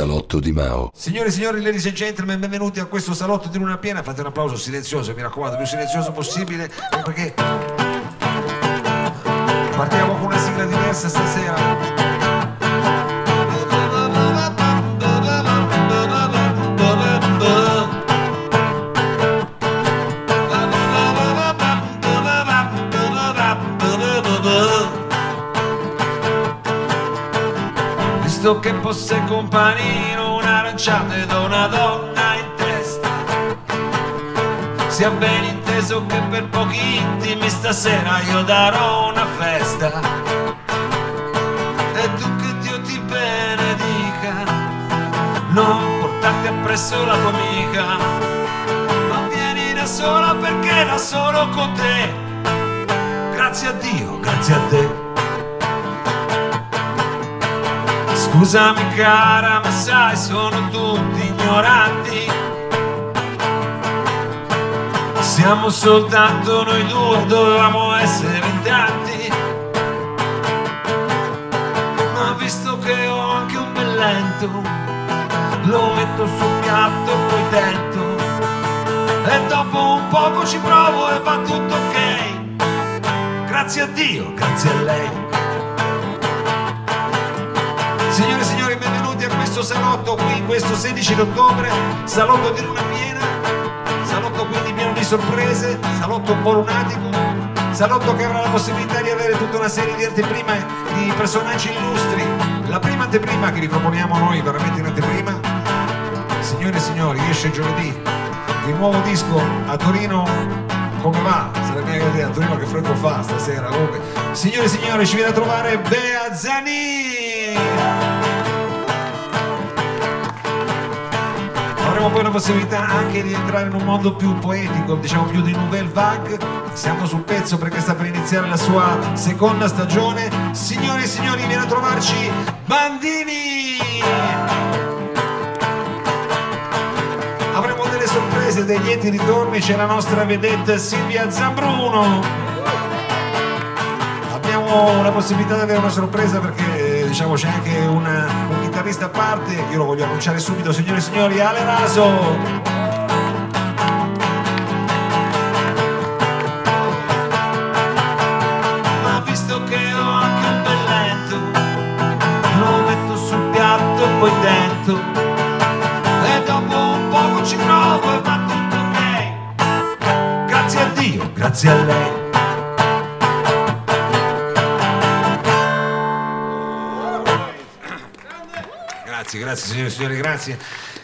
Salotto di Mao. Signore e signori, ladies and gentlemen, benvenuti a questo salotto di luna piena. Fate un applauso silenzioso, mi raccomando, più silenzioso possibile, perché partiamo con una sigla diversa stasera. Visto che posseggo un panino, un'aranciata ed una donna in testa. Sia ben inteso che per pochi intimi stasera io darò una festa. E tu che Dio ti benedica Non portarti appresso la tua amica. Ma vieni da sola perché da solo con te. Grazie a Dio, grazie a te Scusami cara, ma sai, sono tutti ignoranti. Siamo soltanto noi due, dovevamo essere in tanti. Ma visto che ho anche un bel lento, lo metto sul piatto e poi tento. E dopo un poco ci provo e va tutto ok. Grazie a Dio, grazie a lei. Benvenuti a questo salotto qui, questo 16 di ottobre, salotto di luna piena, salotto quindi pieno di sorprese, salotto un po' lunatico, salotto che avrà la possibilità di avere tutta una serie di anteprima di personaggi illustri. La prima anteprima che vi proponiamo noi, veramente in anteprima, signore e signori, esce giovedì il nuovo disco a Torino. Come va? Sarebbe meglio dire a Torino che freddo fa stasera. Comunque. Signore e signori, ci viene a trovare Bea Zani! Avremo poi la possibilità anche di entrare in un mondo più poetico, diciamo più di nouvelle vague. Siamo sul pezzo perché sta per iniziare la sua seconda stagione. Signori e signori, viene a trovarci Bandini! Avremo delle sorprese, dei lieti ritorni, c'è la nostra vedette Silvia Zambruno. Abbiamo la possibilità di avere una sorpresa perché diciamo c'è anche una- un chitarrista a parte, io lo voglio annunciare subito, signore e signori, Ale Raso! E dopo un poco ci provo e va tutto ok. Grazie a Dio, grazie a lei. Grazie, grazie signore e signori, grazie.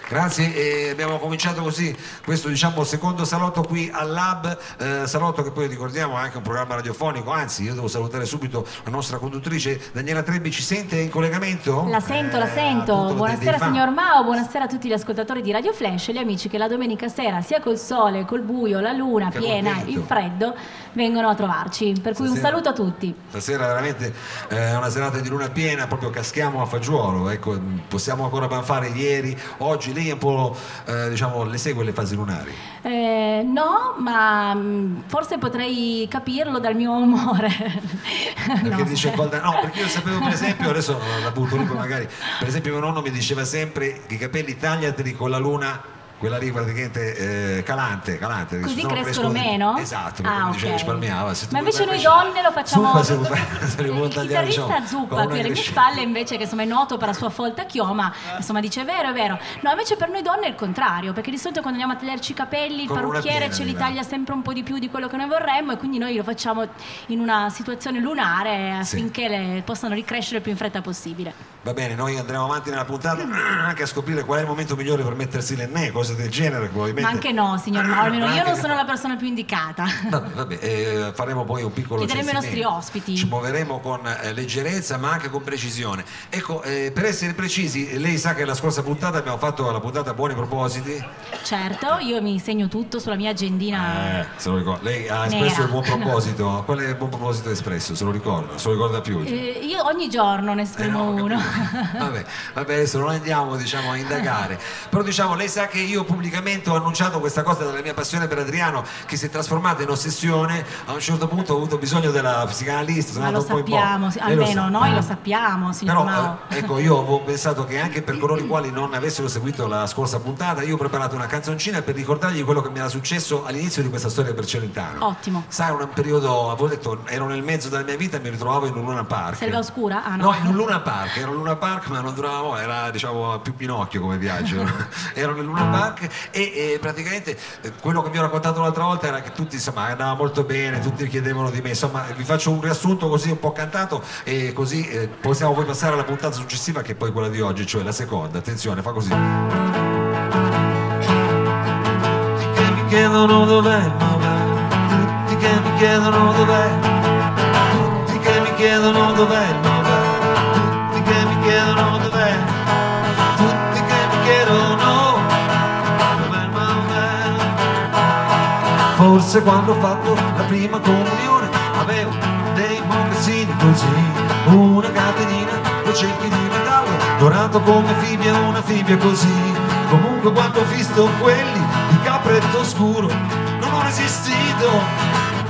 Grazie, e abbiamo cominciato così questo diciamo secondo salotto qui al Lab, eh, salotto che poi ricordiamo è anche un programma radiofonico, anzi io devo salutare subito la nostra conduttrice Daniela Trebbi, ci sente in collegamento? La sento, la Eh, sento. appunto, Buonasera signor Mao, buonasera a tutti gli ascoltatori di Radio Flash e gli amici che la domenica sera, sia col sole, col buio, la luna Che piena, il freddo, vengono a trovarci. Per cui un Stasera- saluto a tutti. Stasera veramente eh, è una serata di luna piena, proprio caschiamo a fagiolo, ecco, possiamo ancora banfare ieri, oggi lei un po' eh, diciamo le segue le fasi lunari. Eh, no, ma mm, forse potrei capirlo dal mio umore. Perché No, dice. Golden- no, perché io sapevo per esempio, adesso la butto lì magari, per esempio mio nonno mi diceva sempre che i capelli tagliateli con la luna, quella lì praticamente eh, calante, calante. Così crescono meno? Esatto, perché Ah, mi diceva ok. risparmiava. Ma invece noi donne lo facciamo. Zuppa se vuoi il tagliare, diciamo, Zuppa qui alle mie spalle invece che insomma è noto per la sua folta chioma insomma dice è vero è vero no invece per noi donne è il contrario perché di solito quando andiamo a tagliarci i capelli il Con parrucchiere ce li taglia sempre un po' di più di quello che noi vorremmo e quindi noi lo facciamo in una situazione lunare affinché le possano ricrescere il più in fretta possibile Va bene, noi andremo avanti nella puntata anche a scoprire qual è il momento migliore per mettersi l'ennè, cosa cose del genere, probabilmente. Ma anche no, signor Mauro, almeno io non sono la persona più indicata. Vabbè, vabbè, eh, faremo poi un piccolo Chiederemo ai nostri ospiti. Ci muoveremo con eh, leggerezza ma anche con precisione. Ecco, eh, per essere precisi, lei sa che la scorsa puntata abbiamo fatto la puntata Buoni Propositi. Certo, io mi segno tutto sulla mia agendina. Eh, se lo ricorda. Lei ha espresso Nera. il buon proposito. Qual è il buon proposito espresso? Se lo ricorda? Se lo ricorda più? Eh, io ogni giorno ne Eh, esprimo no, ho uno. Vabbè, vabbè, adesso non andiamo diciamo, a indagare. Però diciamo, lei sa che io pubblicamente ho annunciato questa cosa della mia passione per Adriano che si è trasformata in ossessione. A un certo punto ho avuto bisogno della psicanalista, sono Ma lo andato un po' in sappiamo, sì, lo almeno sa. noi lo sappiamo, signor Però eh, ecco, io avevo pensato che anche per coloro i quali non avessero seguito la scorsa puntata, io ho preparato una canzoncina per ricordargli quello che mi era successo all'inizio di questa storia per Celentano. Ottimo. Sai, era un periodo, avevo detto, ero nel mezzo della mia vita e mi ritrovavo in un Luna Park. Selva oscura? Ah, no. No, in un Luna Park, ero in Luna Park ma non durava, era diciamo più Pinocchio come viaggio. ero nel Luna Park e, e praticamente eh, quello che vi ho raccontato l'altra volta era che tutti insomma andava molto bene, tutti chiedevano di me, insomma vi faccio un riassunto così un po' cantato e così eh, possiamo poi passare alla puntata successiva che è poi quella di oggi, cioè la seconda, attenzione, fa così. Tutti che mi chiedono dov'è il tutti che mi chiedono dov'è, tutti che mi chiedono dov'è il chiedono dov'è, tutti che mi chiedono dov'è il mare. Forse quando ho fatto la prima comunione avevo dei mocassini così, una catenina, due cerchi di metallo, dorato come fibbia, una fibbia così. Comunque quando ho visto quelli di capretto scuro non ho resistito,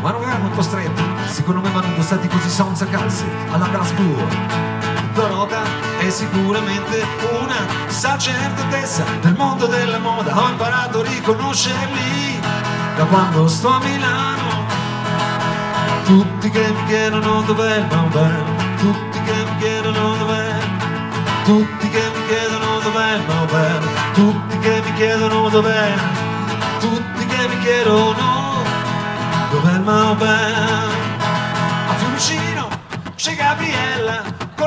ma non erano un po' secondo me vanno indossati così senza calze, alla Glasgow. Dorota è sicuramente una sacerdotessa del mondo della moda, ho imparato a riconoscerli da quando sto a Milano. Tutti che mi chiedono dov'è il Maubert, tutti che mi chiedono dov'è, tutti che mi chiedono dov'è il Maubert, tutti che mi chiedono dov'è, tutti che mi chiedono dov'è il Maubert.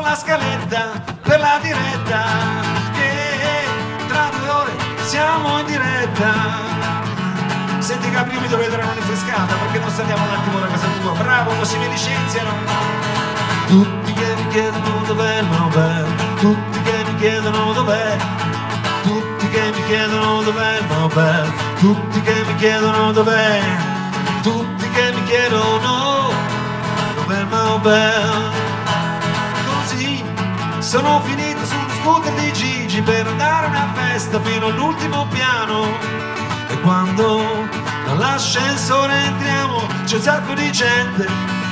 La scaletta per la diretta che tra due ore siamo in diretta. Senti io mi dovrei dare un'infrescata perché non saliamo un attimo da casa tua. Bravo, così mi licenziano. Tutti che mi chiedono dov'è il Maubert, tutti che mi chiedono dov'è, tutti che mi chiedono dov'è il Maubert, tutti che mi chiedono dov'è, tutti che mi chiedono dov'è Maubert. Così sono finito sullo scooter di Gigi per andare a una festa fino all'ultimo piano. E quando dall'ascensore entriamo c'è un sacco di gente,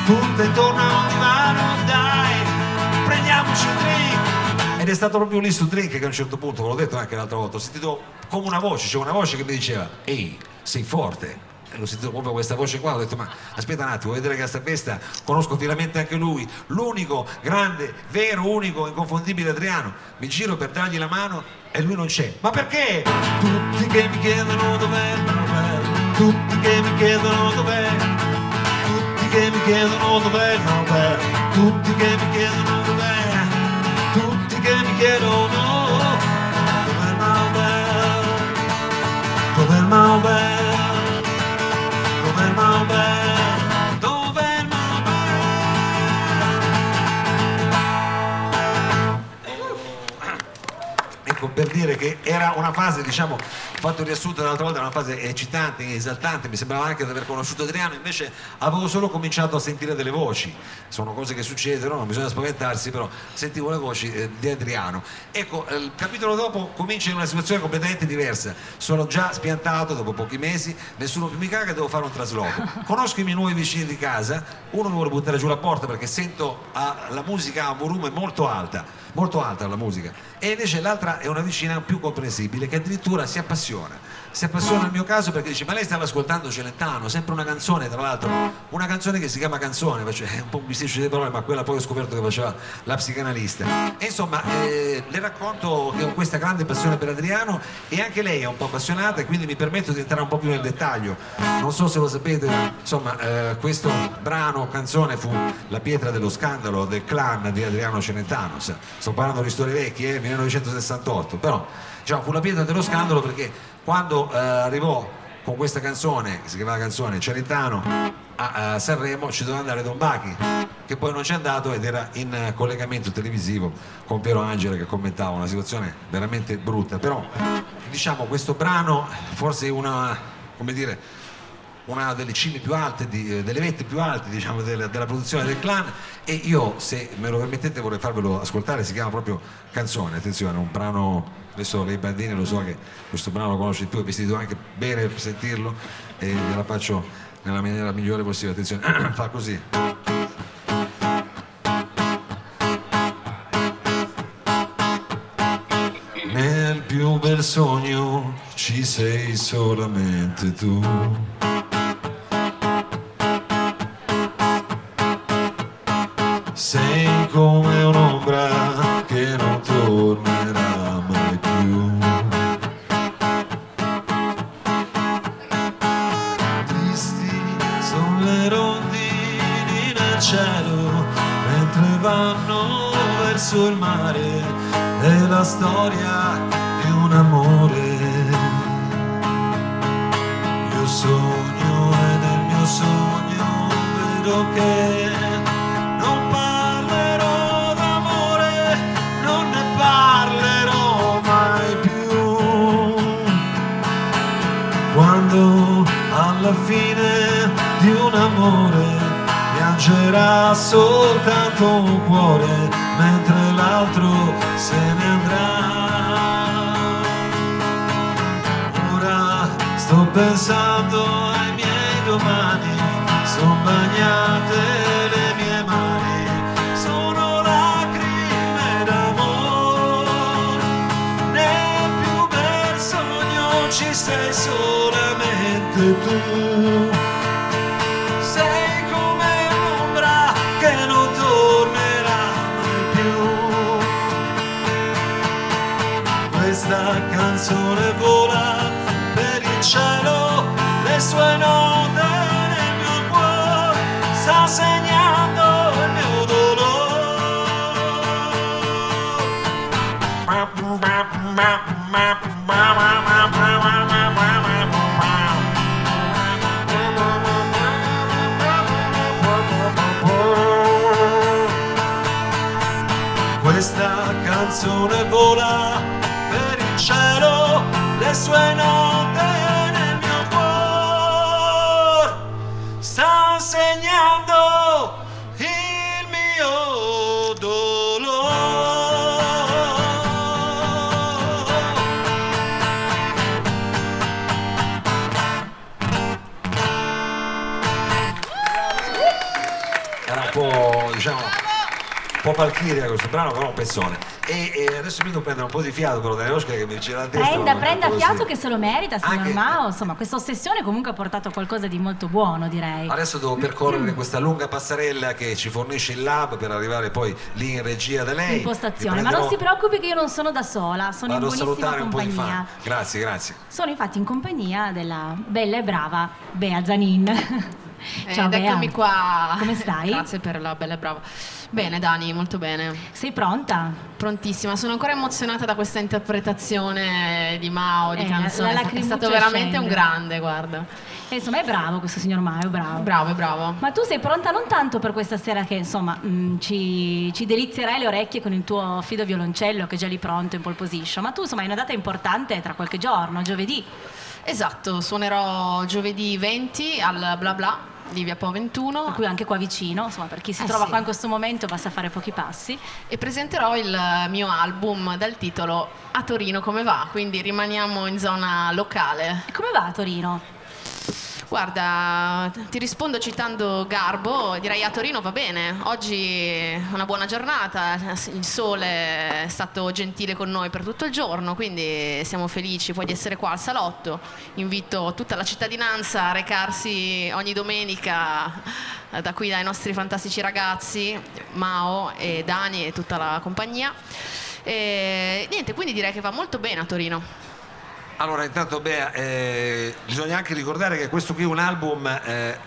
tutta intorno a un divano, dai, prendiamoci un drink. Ed è stato proprio lì sul drink che a un certo punto, ve l'ho detto anche l'altra volta, ho sentito come una voce, c'è una voce che mi diceva, ehi, sei forte. E l'ho sentito proprio questa voce qua, ho detto ma aspetta un attimo, vuoi vedere che a sta festa conosco finalmente anche lui, l'unico, grande, vero, unico, inconfondibile Adriano. Mi giro per dargli la mano e lui non c'è. Ma perché? Tutti che mi chiedono dov'è il tutti che mi chiedono dov'è, tutti che mi chiedono dov'è il tutti che mi chiedono dov'è, tutti che mi chiedono dov'è il Maubert, dov'è il Maubert. Dov'è Ecco, per dire che era una fase, diciamo, fatto riassunto l'altra volta, era una fase eccitante, esaltante, mi sembrava anche di aver conosciuto Adriano, invece avevo solo cominciato a sentire delle voci, sono cose che succedono, non bisogna spaventarsi, però sentivo le voci eh, di Adriano. Ecco, eh, il capitolo dopo comincia in una situazione completamente diversa, sono già spiantato dopo pochi mesi, nessuno più mi caga, devo fare un trasloco. Conosco i miei nuovi vicini di casa, uno mi vuole buttare giù la porta perché sento ah, la musica a un volume molto alta, molto alta la musica, e invece l'altra è una vicina più comprensibile che addirittura si appassiona. Si appassiona al mio caso perché dice: Ma lei stava ascoltando Celentano, sempre una canzone, tra l'altro, una canzone che si chiama canzone, cioè è un po' un bisticcio di parole, ma quella poi ho scoperto che faceva la psicanalista. E insomma, eh, le racconto che ho questa grande passione per Adriano e anche lei è un po' appassionata e quindi mi permetto di entrare un po' più nel dettaglio. Non so se lo sapete, insomma, eh, questo brano, canzone fu la pietra dello scandalo del clan di Adriano Celentano. Sto parlando di storie vecchie, eh, 1968, però diciamo, fu la pietra dello scandalo perché quando eh, arrivò con questa canzone, che si chiamava canzone Celentano, a, a Sanremo ci doveva andare Don Bachi, che poi non c'è andato ed era in collegamento televisivo con Piero Angela che commentava una situazione veramente brutta. Però diciamo questo brano forse una, come dire, una delle cime più alte, di- eh, delle vette più alte diciamo, del- della produzione del clan e io se me lo permettete vorrei farvelo ascoltare, si chiama proprio Canzone, attenzione, un brano, adesso lei Bandini lo so che questo brano lo conosci tu, è vestito anche bene per sentirlo e gliela faccio nella maniera migliore possibile, attenzione, fa così. Nel più bel sogno ci sei solamente tu. Po' palchiria questo brano, però un pezzone. E, e adesso mi devo prendere un po' di fiato però dalle Oscar che mi gira la testa. Prenda, prenda fiato che se lo merita, signor Anche- Mao. Insomma, questa ossessione comunque ha portato a qualcosa di molto buono, direi. Adesso devo percorrere questa lunga passerella che ci fornisce il lab per arrivare poi lì in regia da lei. Impostazione. Mi Ma non prenderò- si preoccupi che io non sono da sola, sono Vado in buonissima salutare un po' di compagnia. Grazie, grazie. Sono infatti in compagnia della bella e brava Bea Zanin. Ciao Ed Bea. eccomi qua. Come stai? Grazie per la bella e brava. Bene Dani, molto bene. Sei pronta? Prontissima. Sono ancora emozionata da questa interpretazione di Mao, di Eh, canzone. la È stato veramente scende. un grande, guarda. E insomma, è bravo questo signor Mao, bravo. Bravo, bravo. Ma tu sei pronta non tanto per questa sera che insomma mh, ci, ci delizierai le orecchie con il tuo fido violoncello che è già lì pronto in pole position, ma tu insomma hai una data importante tra qualche giorno, giovedì. Esatto, suonerò giovedì 20 al Bla Bla di Via Po 21 Per cui anche qua vicino, insomma, per chi si Eh trova sì. qua in questo momento basta fare pochi passi. e presenterò il mio album dal titolo A Torino come va, quindi rimaniamo in zona locale. E come va a Torino? Guarda, ti rispondo citando Garbo, direi a Torino va bene, oggi è una buona giornata, il sole è stato gentile con noi per tutto il giorno, quindi siamo felici poi di essere qua al salotto, invito tutta la cittadinanza a recarsi ogni domenica da qui dai nostri fantastici ragazzi, Mao e Dani e tutta la compagnia. E niente, quindi direi che va molto bene a Torino. Allora, intanto, Bea, eh, bisogna anche ricordare che questo qui è un album, eh,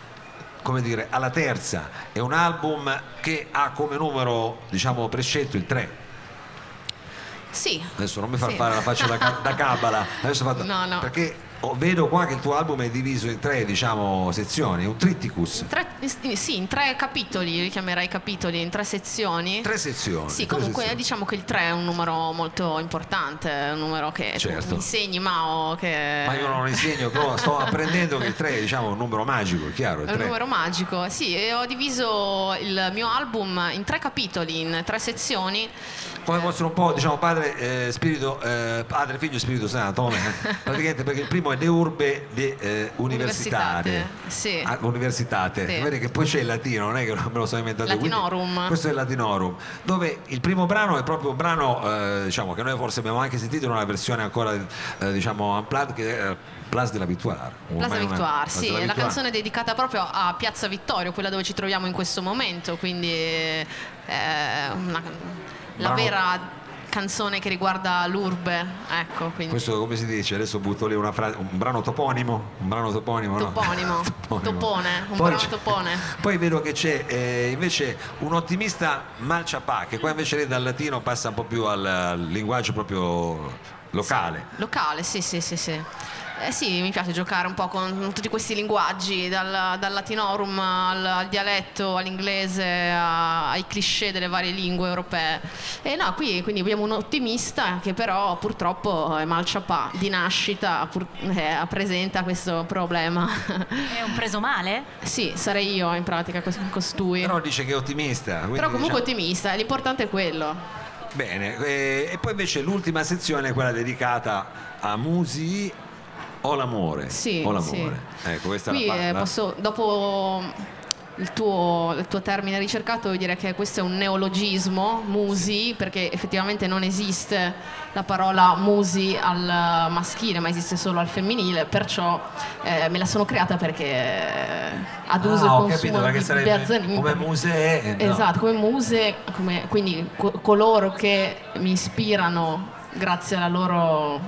come dire, alla terza, è un album che ha come numero, diciamo, prescelto il 3. Sì. Adesso non mi far Sì. fare la faccia da, da cabala. Fatto... No, no. Perché oh, vedo qua che il tuo album è diviso in tre, diciamo, sezioni, un tritticus. Tre- sì, in tre capitoli, li chiamerei capitoli, in tre sezioni. Tre sezioni. Sì, tre comunque sezioni. diciamo che il 3 è un numero molto importante, è un numero che Certo. insegni Mao che Ma io non insegno, però sto apprendendo che il 3 è diciamo, un numero magico, è chiaro. È un 3. numero magico. Sì, e ho diviso il mio album in tre capitoli, in tre sezioni. Come fossero un po', diciamo, padre, eh, spirito, eh, padre, figlio e spirito santo, come? praticamente perché il primo è De Urbe de eh, Universitate. Universitate, sì. Ah, universitate. Sì. Vedi che poi c'è il latino, non è che me lo sono inventato io, quindi Latinorum. Questo è il Latinorum, dove il primo brano è proprio un brano, eh, diciamo, che noi forse abbiamo anche sentito in una versione ancora, eh, diciamo, unplugged, che è eh, Place de la Victoire. Plaza Ormai una- Victoire, Place sì, de la è la Victoire. canzone dedicata proprio a Piazza Vittorio, quella dove ci troviamo in questo momento, quindi è una- la vera canzone che riguarda l'urbe, ecco, quindi Questo come si dice? Adesso butto lì una frase, un brano toponimo, un brano toponimo, no? Toponimo. Topone, un Poi brano topone. Poi vedo che c'è eh, invece un ottimista Malciapà, che qua invece lei dal latino passa un po' più al, al linguaggio proprio locale. Locale, sì, sì, sì, sì. Eh sì, mi piace giocare un po' con tutti questi linguaggi, dal, dal latinorum al, al dialetto, all'inglese, a- ai cliché delle varie lingue europee. E no, qui quindi abbiamo un ottimista che però purtroppo è malciapà, di nascita pur- eh, presenta questo problema. È un preso male? sì, sarei io in pratica cos- costui. Però dice che è ottimista. Però comunque diciamo- ottimista, l'importante è quello. Bene, eh, e poi invece l'ultima sezione è quella dedicata a Musi o l'amore. Sì, o sì. l'amore. Ecco, questa Qui è la, fa- eh, posso, dopo il tuo, il tuo termine ricercato, io direi che questo è un neologismo, musi, perché effettivamente non esiste la parola musi al maschile, ma esiste solo al femminile, perciò eh, me la sono creata perché eh, ad uso Ah, ho capito, consumo perché di Beazzanini. come musee. eh, no. Esatto, come muse, come- quindi co- coloro che mi ispirano grazie alla loro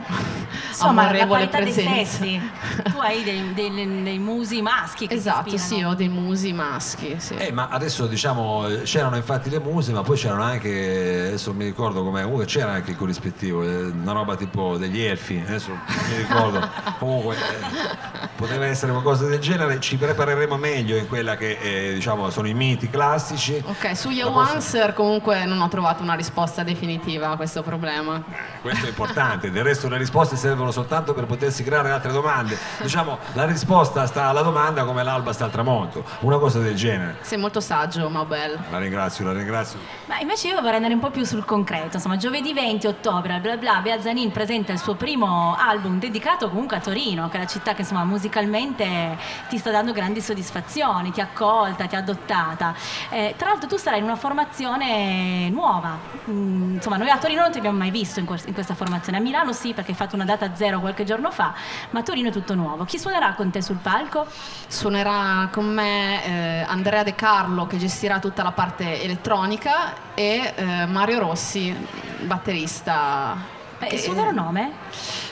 Insomma, amorevole presenza. sessi. Tu hai dei, dei- dei musi maschi che Esatto, sì, ho dei musi maschi, sì. Eh, ma adesso diciamo c'erano infatti le muse, ma poi c'erano anche, adesso non mi ricordo com'è, comunque c'era anche il corrispettivo, eh, una roba tipo degli elfi, adesso non mi ricordo, comunque eh, poteva essere qualcosa del genere, ci prepareremo meglio in quella che eh, diciamo sono i miti classici. Ok, su La You posso- Answer comunque non ho trovato una risposta definitiva a questo problema. Questo è importante, del resto le risposte servono soltanto per potersi creare altre domande. Diciamo, la risposta sta alla domanda come l'alba sta al tramonto, una cosa del genere. Sei molto saggio, Mabel. La ringrazio, la ringrazio. Ma invece io vorrei andare un po' più sul concreto. Insomma, giovedì 20 ottobre, bla bla, Bea Zanin presenta il suo primo album dedicato comunque a Torino, che è la città che insomma musicalmente ti sta dando grandi soddisfazioni, ti ha accolta, ti ha adottata. Eh, tra l'altro tu sarai in una formazione nuova. Mm, insomma, noi a Torino non ti abbiamo mai visto in, quest- in questa formazione. A Milano sì, perché hai fatto una data zero qualche giorno fa, ma a Torino è tutto nuovo. Chi suonerà con te sul palco? Suonerà con me eh, Andrea De Carlo che gestirà tutta la parte elettronica e eh, Mario Rossi, batterista. Eh, che- il suo vero nome?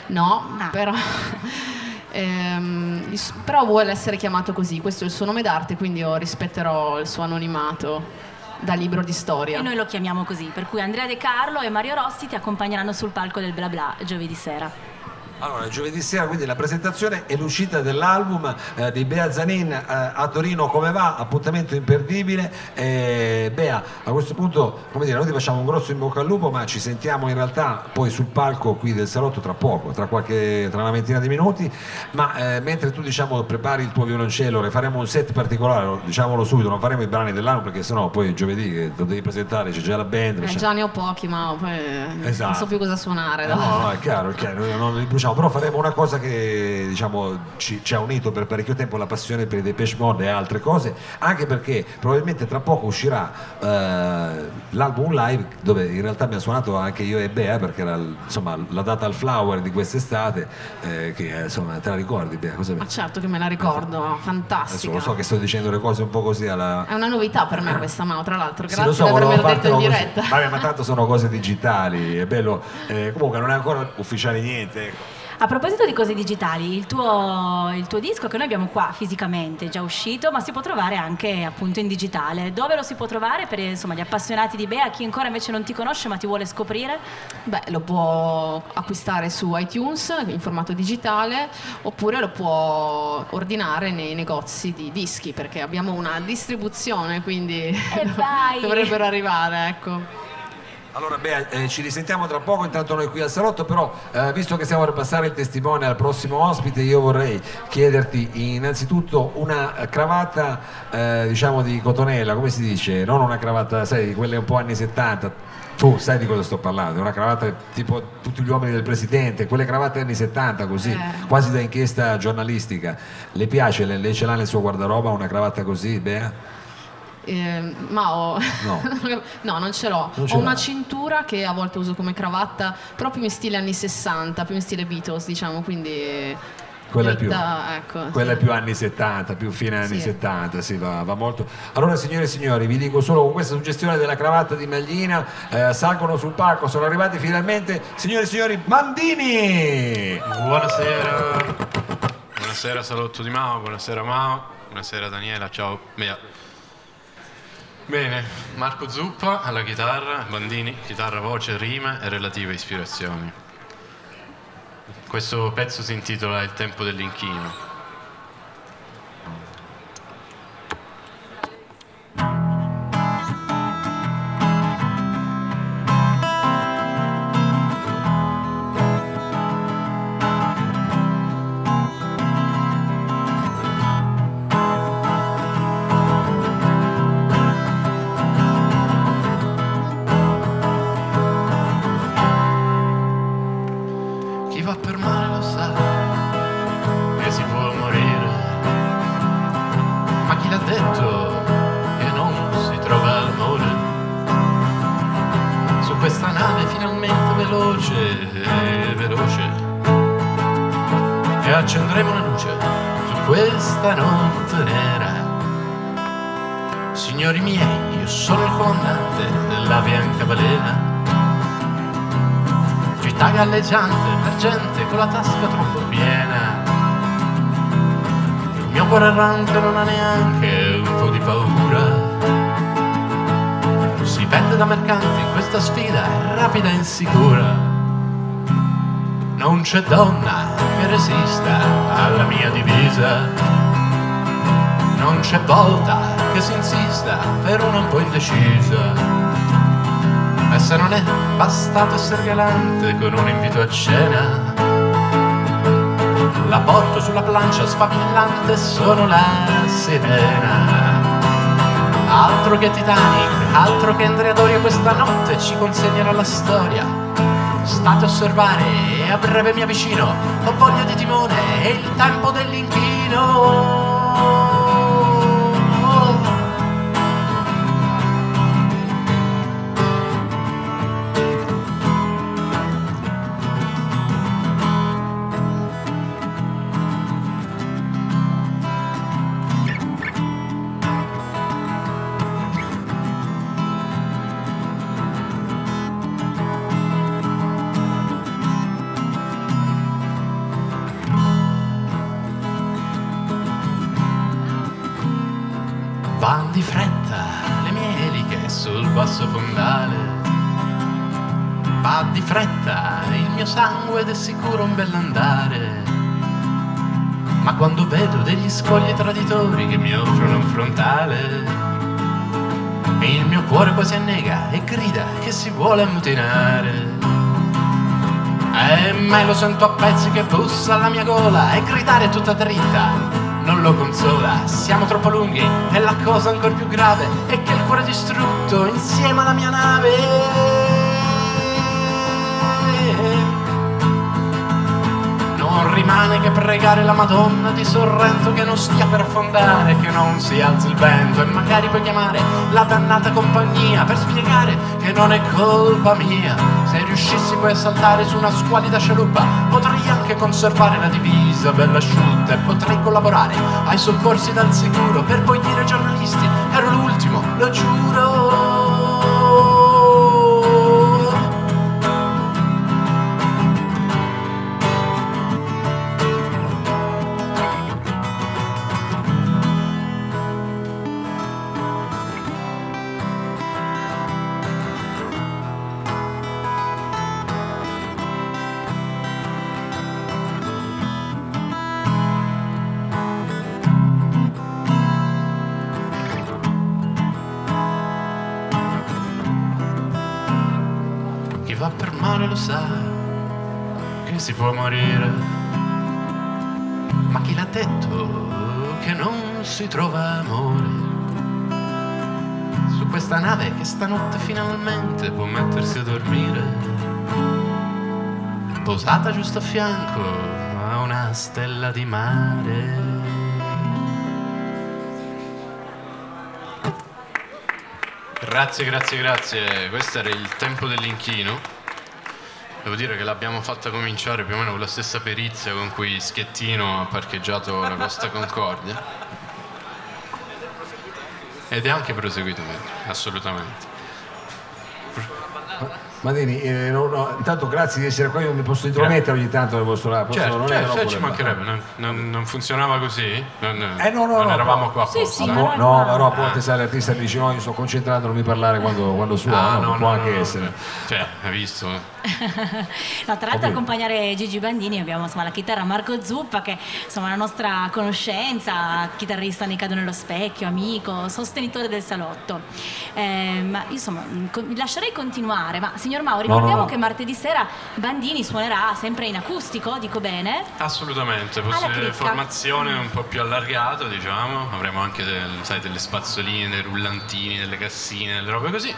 No, Ah. però, ehm, però vuole essere chiamato così, questo è il suo nome d'arte, quindi io rispetterò il suo anonimato da libro di storia. E noi lo chiamiamo così, per cui Andrea De Carlo e Mario Rossi ti accompagneranno sul palco del bla bla giovedì sera. Allora, giovedì sera quindi la presentazione e l'uscita dell'album eh, di Bea Zanin eh, a Torino come va, appuntamento imperdibile. Eh, Bea, a questo punto, come dire, noi ti facciamo un grosso in bocca al lupo, ma ci sentiamo in realtà poi sul palco qui del salotto tra poco, tra, qualche, tra una ventina di minuti, ma eh, mentre tu diciamo prepari il tuo violoncello, faremo un set particolare, lo- diciamolo subito, non faremo i brani dell'anno perché sennò poi giovedì lo devi presentare, c'è già la band. Eh, già ne ho pochi, ma poi eh, Esatto. non so più cosa suonare. Eh, dopo. No, no, è chiaro, è chiaro, non li bruciamo, però faremo una cosa che diciamo, ci, ci ha unito per parecchio tempo, la passione per i Depeche Mode e altre cose, anche perché probabilmente tra poco uscirà eh, l'album live dove in realtà abbiamo suonato anche io e Bea perché era insomma, la data al Flower di quest'estate, eh, che insomma te la ricordi Bea? Cosa Ma certo che me la ricordo, Adesso fantastica. lo so che sto dicendo le cose un po' così alla... È una novità per me questa, Mao, tra l'altro. Sì, Grazie lo so, di avermelo detto in diretta. Vabbè, ma tanto sono cose digitali, è bello. Eh, comunque non è ancora ufficiale niente. ecco. A proposito di cose digitali, il tuo, il tuo disco che noi abbiamo qua fisicamente è già uscito, ma si può trovare anche appunto in digitale. Dove lo si può trovare per insomma, gli appassionati di Bea, chi ancora invece non ti conosce ma ti vuole scoprire? Beh, lo può acquistare su iTunes in formato digitale oppure lo può ordinare nei negozi di dischi perché abbiamo una distribuzione, quindi dovrebbero arrivare, ecco. Allora, Bea, eh, ci risentiamo tra poco, intanto noi qui al salotto, però eh, visto che stiamo per passare il testimone al prossimo ospite, io vorrei chiederti innanzitutto una cravatta, eh, diciamo di cotonella, come si dice? Non una cravatta, sai, di quelle un po' anni 70, tu sai di cosa sto parlando, una cravatta tipo tutti gli uomini del presidente, quelle cravatte anni 70 così, Eh. quasi da inchiesta giornalistica. Le piace, lei, lei ce l'ha nel suo guardaroba una cravatta così, Bea? Eh, ma ho... No. no, non ce l'ho. Non ce ho l'ha. una cintura che a volte uso come cravatta, proprio in stile anni 60, più in stile Beatles, diciamo, quindi... Quella è più, ecco, quella sì. è più anni 70, più fine anni Sì. 70, sì, va, va molto. Allora, signore e signori, vi dico solo con questa suggestione della cravatta di Maglina, eh, salgono sul palco, sono arrivati finalmente, signore e signori, Mandini! Buonasera, buonasera Salotto di Mao, buonasera Mao, buonasera Daniela, ciao Bea. Bene, Marco Zuppa alla chitarra, Bandini, chitarra, voce, rime e relative ispirazioni. Questo pezzo si intitola Il tempo dell'inchino. Questa notte nera. Signori miei, io sono il comandante della bianca balena città galleggiante per gente con la tasca troppo piena. Il mio cuore errante non ha neanche un po' di paura. Si pende da mercanti questa sfida è rapida e insicura. Non c'è donna che resista alla mia divisa. Non c'è volta che si insista per una un po' indecisa. E se non è bastato essere galante con un invito a cena, la porto sulla plancia sfavillante, sono la sirena. Altro che Titanic, altro che Andrea Doria questa notte ci consegnerà la storia. State a osservare e a breve mi avvicino, ho voglia di timone e il tempo dell'inchino. Sul basso fondale. Va di fretta il mio sangue ed è sicuro un bell'andare. Ma quando vedo degli scogli traditori che mi offrono un frontale, il mio cuore quasi annega e grida che si vuole ammutinare. E me lo sento a pezzi che bussa alla mia gola e gridare tutta dritta non lo consola, siamo troppo lunghi e la cosa ancora più grave è che il cuore è distrutto insieme alla mia nave. Non rimane che pregare la Madonna di Sorrento che non stia per affondare, che non si alzi il vento e magari puoi chiamare la dannata compagnia per spiegare che non è colpa mia. Se riuscissi poi a saltare su una squalida scialuppa, potrei anche conservare la divisa bella asciutta e potrei collaborare ai soccorsi dal sicuro per poi dire ai giornalisti, ero l'ultimo, lo giuro. Si trova amore? Su questa nave che stanotte finalmente può mettersi a dormire. Posata giusto a fianco a una stella di mare. Grazie, grazie, grazie. Questo era il tempo dell'inchino. Devo dire che l'abbiamo fatta cominciare più o meno con la stessa perizia con cui Schettino ha parcheggiato la Costa Concordia. Ed è anche proseguito bene, assolutamente. Madeni, eh, no, no, intanto grazie di essere qua, io mi posso intromettere ogni tanto nel vostro lato. Certo, certo, troppo ci mancherebbe, non, non- non funzionava così? Non, Eh, no, no, non no, eravamo no. qua Sì, apposta. sì, No, no, no, a volte sai l'artista dice no, io sto concentrato, non mi parlare quando, quando suona, Ah, no, no, può no, anche no, no. essere. Cioè, hai visto? No, tra l'altro accompagnare Gigi Bandini abbiamo insomma, la chitarra Marco Zuppa che insomma è la nostra conoscenza, chitarrista nei Cado nello specchio, amico, sostenitore del salotto. Eh, ma insomma, co- lascerei continuare, ma signor Mauro, No, no, ricordiamo no. che martedì sera Bandini suonerà sempre in acustico, dico bene? Assolutamente, Alla possibile formazione un po' più allargata, diciamo. Avremo anche del- sai, delle spazzoline, dei rullantini, delle cassine, delle robe così.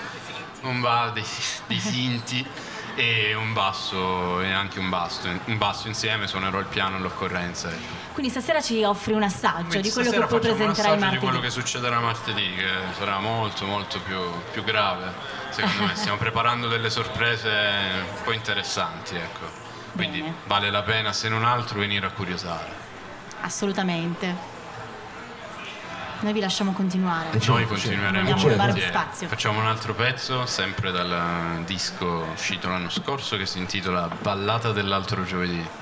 Un ba- dei, dei sinti e un basso e anche un basso, un basso insieme, suonerò il piano all'occorrenza. ecco. Quindi stasera ci offri un assaggio di quello che poi facciamo un presenterai assaggio di martedì. quello che succederà martedì, che sarà molto molto più, più grave. Secondo me stiamo preparando delle sorprese un po' interessanti, ecco. Quindi Bene. vale la pena se non altro venire a curiosare. Assolutamente. Noi vi lasciamo continuare. Eh, Noi continueremo certo. spazio. Facciamo un altro pezzo, sempre dal disco uscito l'anno scorso, che si intitola Ballata dell'altro giovedì.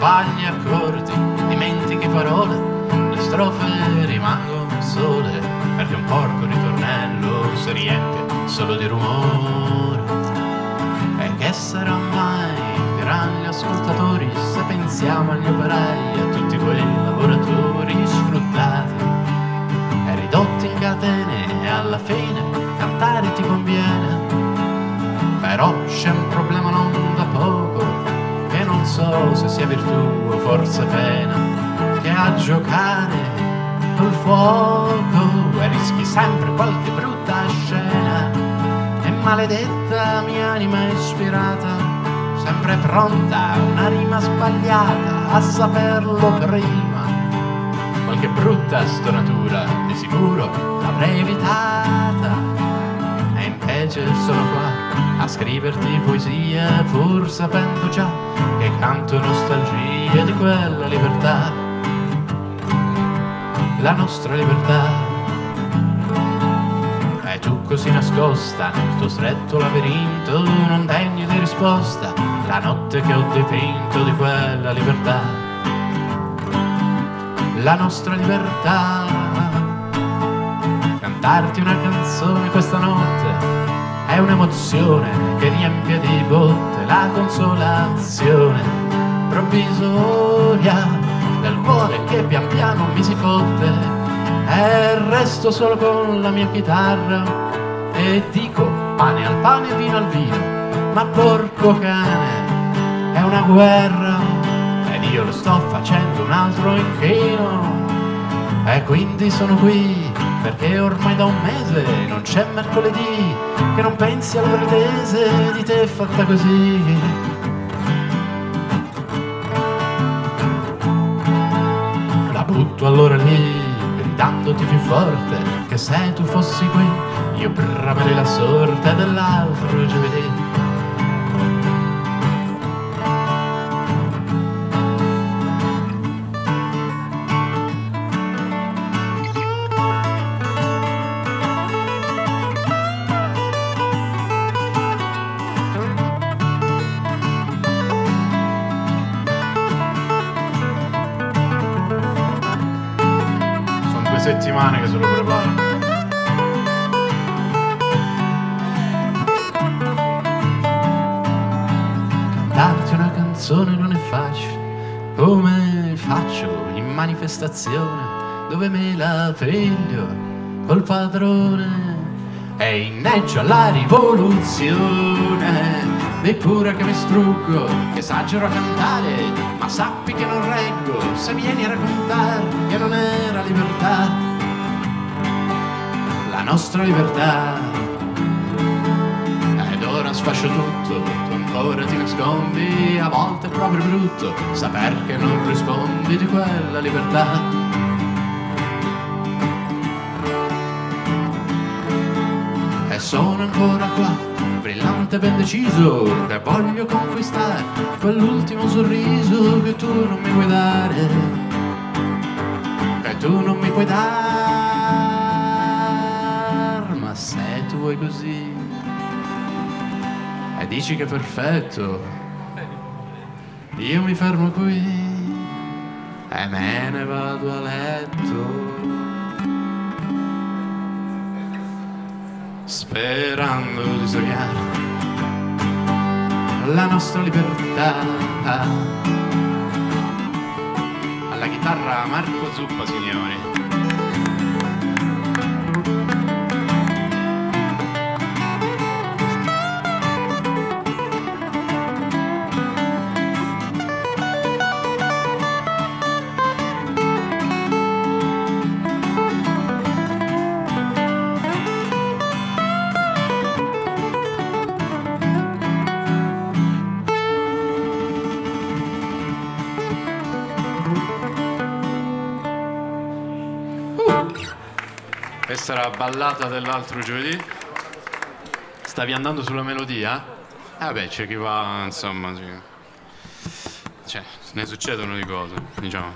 Sbagli accordi, dimentichi parole, le strofe rimangono sole, perché un porco ritornello si riempie solo di rumore. E che sarà mai, diranno gli ascoltatori, se pensiamo agli operai, a tutti quei lavoratori sfruttati e ridotti in catene e alla fine cantare ti conviene. Però c'è un problema non da non so se sia virtù o forse pena, che a giocare col fuoco rischi sempre qualche brutta scena. E maledetta mia anima ispirata, sempre pronta a una rima sbagliata, a saperlo prima. Qualche brutta stonatura di sicuro l'avrei evitata. E invece sono qua a scriverti poesie pur sapendo già che canto nostalgia di quella libertà. La nostra libertà. E tu così nascosta nel tuo stretto labirinto non degno di risposta la notte che ho dipinto di quella libertà. La nostra libertà cantarti una canzone questa notte è un'emozione che riempie di botte la consolazione. Provvisoria del cuore che pian piano mi si fotte. E resto solo con la mia chitarra. E dico pane al pane, vino al vino ma porco cane è una guerra. Ed io lo sto facendo un altro inchino. E quindi sono qui perché ormai da un mese non c'è mercoledì che non pensi alle pretese di te fatta così. La butto allora lì, gridandoti più forte che se tu fossi qui io bramerei la sorte dell'altro giovedì. Canzone non è facile, come faccio in manifestazione dove me la piglio col padrone e inneggio alla rivoluzione. Di pure che mi struggo, che esagero a cantare, ma sappi che non reggo se vieni a raccontare che non era libertà, la nostra libertà. Sfascio tutto, tu ancora ti nascondi, a volte è proprio brutto saper che non rispondi di quella libertà. E sono ancora qua, brillante e ben deciso, che voglio conquistare quell'ultimo sorriso che tu non mi puoi dare, che tu non mi puoi dar, ma se tu vuoi così, e dici che è perfetto, io mi fermo qui e me ne vado a letto. sperando di sognare la nostra libertà. Alla chitarra Marco Zuppa, signori. Questa la ballata dell'altro giovedì. Stavi andando sulla melodia? Eh vabbè, c'è chi va, insomma, cioè, ne succedono di cose, diciamo.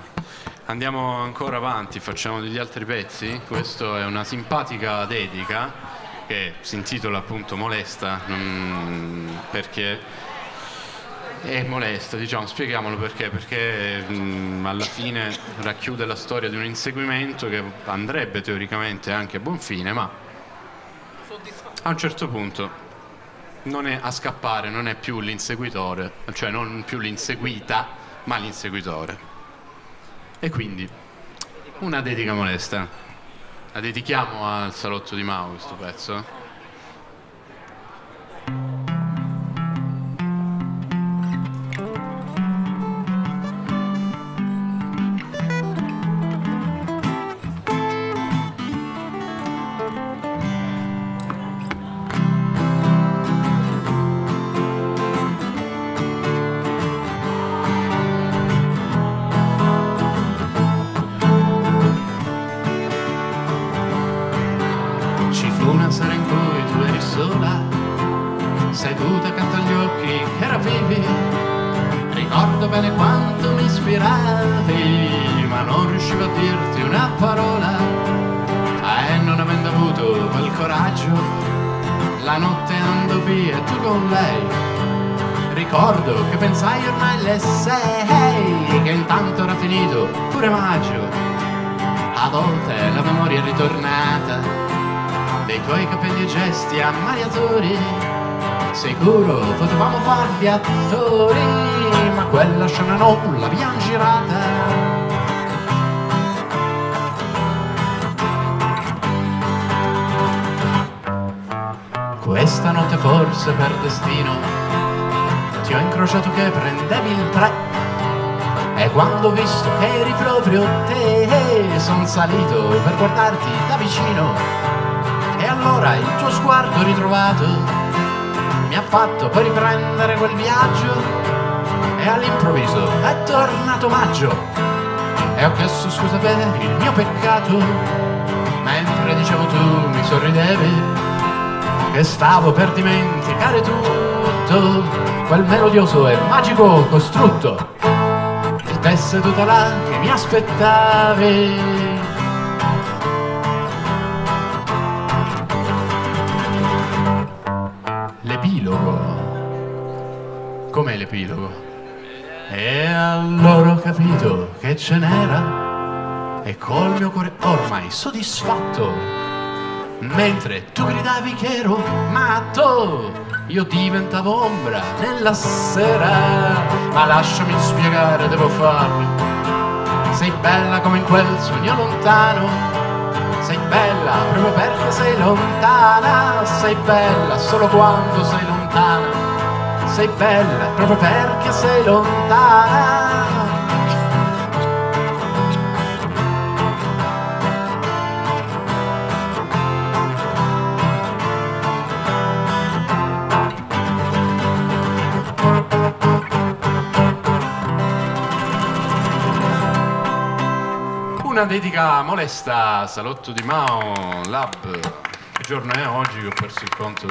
Andiamo ancora avanti, facciamo degli altri pezzi. Questo è una simpatica dedica che si intitola appunto Molesta, non- perché è molesta, diciamo, spieghiamolo perché, perché mh, alla fine racchiude la storia di un inseguimento che andrebbe teoricamente anche a buon fine, ma a un certo punto non è a scappare, non è più l'inseguitore, cioè non più l'inseguita, ma l'inseguitore. E quindi una dedica molesta. La dedichiamo al salotto di Mao questo pezzo? La notte andò via tu con lei. Ricordo che pensai ormai le sei, che intanto era finito pure maggio. A volte la memoria è ritornata dei tuoi capelli e gesti ammaliatori. Sicuro potevamo farli attori, ma quella scena non l'abbiamo girata. Questa notte forse per destino. Ti ho incrociato che prendevi il tre. E quando ho visto che eri proprio te son salito per guardarti da vicino. E allora il tuo sguardo ritrovato mi ha fatto poi riprendere quel viaggio. E all'improvviso è tornato maggio. E ho chiesto scusa per il mio peccato. Mentre dicevo tu mi sorridevi che stavo per dimenticare tutto quel melodioso e magico costrutto di te seduta là che mi aspettavi L'epilogo. Com'è l'epilogo? E allora ho capito che ce n'era e col mio cuore ormai soddisfatto. Mentre tu gridavi che ero matto, io diventavo ombra nella sera. Ma lasciami spiegare, devo farlo. Sei bella come in quel sogno lontano. Sei bella proprio perché sei lontana. Sei bella solo quando sei lontana. Sei bella proprio perché sei lontana. Una dedica molesta Salotto di Mao Lab. Che giorno è oggi che ho perso il conto?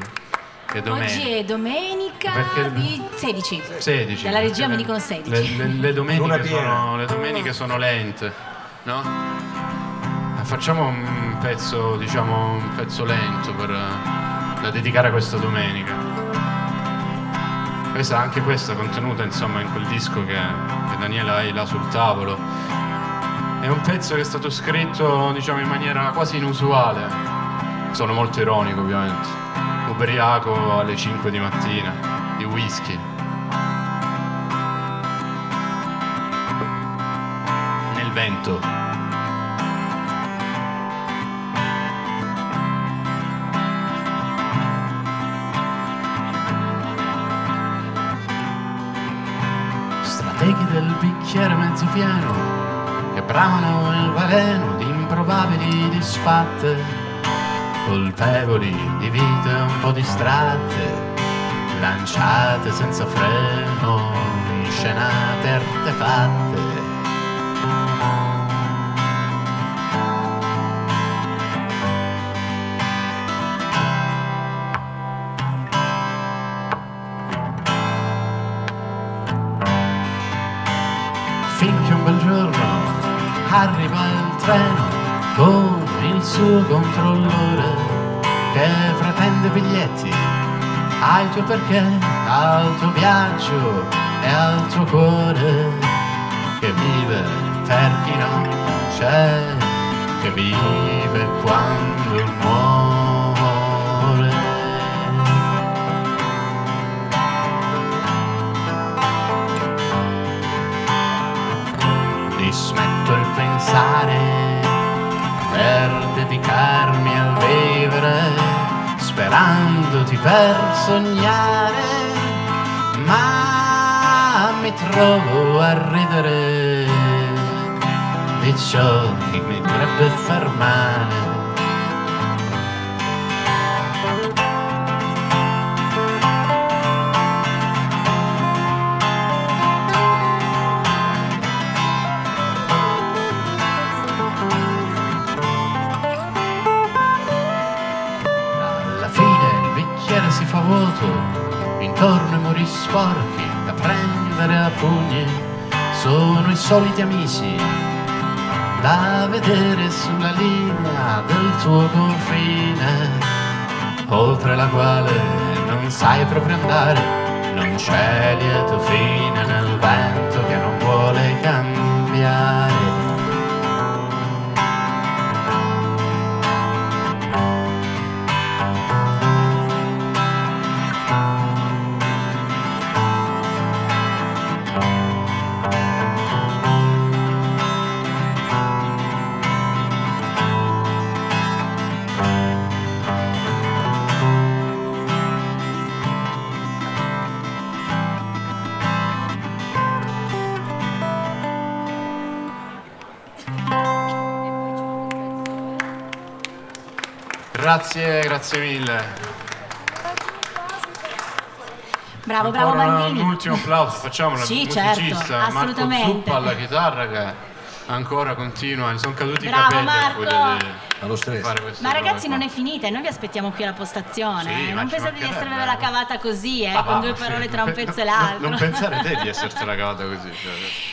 Che domenica. Oggi è domenica Perché- di 16. 16. Dalla regia mi dicono 16. Le, le- le domeniche sono, le domeniche sono lente, no? Facciamo un pezzo, diciamo, un pezzo lento per, eh, da dedicare a questa domenica. Questa, anche questa contenuta insomma in quel disco che, che Daniela hai là sul tavolo. È un pezzo che è stato scritto diciamo in maniera quasi inusuale. Sono molto ironico ovviamente. Ubriaco alle 5 di mattina, di whisky. Nel vento. Del bicchiere mezzo pieno bramano il veleno di improbabili disfatte, colpevoli di vite un po' distratte, lanciate senza freno in scenate artefatte. Suo controllore che pretende biglietti ai tuoi perché, al tuo viaggio e al tuo cuore che vive per chi non c'è, che vive quando muore. dismetto il pensare dedicarmi al vivere, sperandoti per sognare, ma mi trovo a ridere di ciò che mi dovrebbe fermare. Sporchi da prendere a pugni. Sono i soliti amici da vedere sulla linea del tuo confine, oltre la quale non sai proprio andare. Non c'è lieto fine nel vento che non vuole cambiare. Grazie, grazie mille. Bravo, bravo Ancora Bandini. Un ultimo applauso, facciamolo. Sì, al certo, musicista Marco assolutamente. Zuppa alla chitarra che ancora continua, gli sono caduti Bravo, i capelli a Marco. di Allo stress. fare queste Ma ragazzi robe non qua. è finita, e noi vi aspettiamo qui alla postazione. Sì, eh. ma non ci pensate di mancherebbe, esservela eh. cavata così, eh, Ah, con va, due ma parole sì, tra un non- pezzo e non- l'altro. Non pensare te di essertela cavata così. cioè.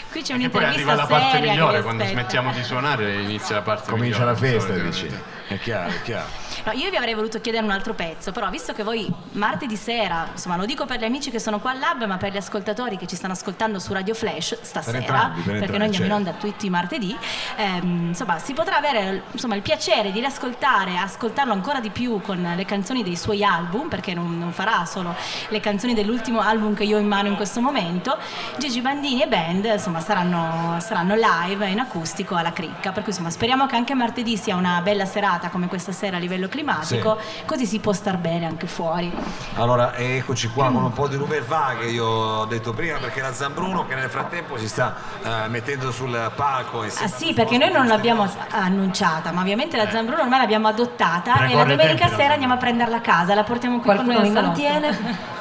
Qui c'è E poi arriva un'intervista la parte seria che migliore, quando aspetta. smettiamo di suonare inizia la parte Comincia la migliore. festa, dici. È chiaro, è chiaro. No, io vi avrei voluto chiedere un altro pezzo, però visto che voi martedì sera, insomma lo dico per gli amici che sono qua al lab, ma per gli ascoltatori che ci stanno ascoltando su Radio Flash stasera, entrambi, per perché noi andiamo in certo. onda tutti i martedì, ehm, insomma si potrà avere insomma, il piacere di riascoltare, ascoltarlo ancora di più con le canzoni dei suoi album, perché non, non farà solo le canzoni dell'ultimo album che io ho in mano in questo momento. Gigi Bandini e band insomma, saranno, saranno live in acustico alla cricca, per cui insomma, speriamo che anche martedì sia una bella serata come questa sera a livello climatico, così si può star bene anche fuori. Allora, eccoci qua con un po' di rumor va che io ho detto prima perché la Zambruno che nel frattempo si sta eh, mettendo sul palco. Ah sì, perché noi non l'abbiamo annunciata, ma ovviamente Eh. la Zambruno ormai l'abbiamo adottata e la Precorre domenica tempi, sera andiamo a prenderla a casa, la portiamo qui Qualcuno con noi al salotto. mantiene?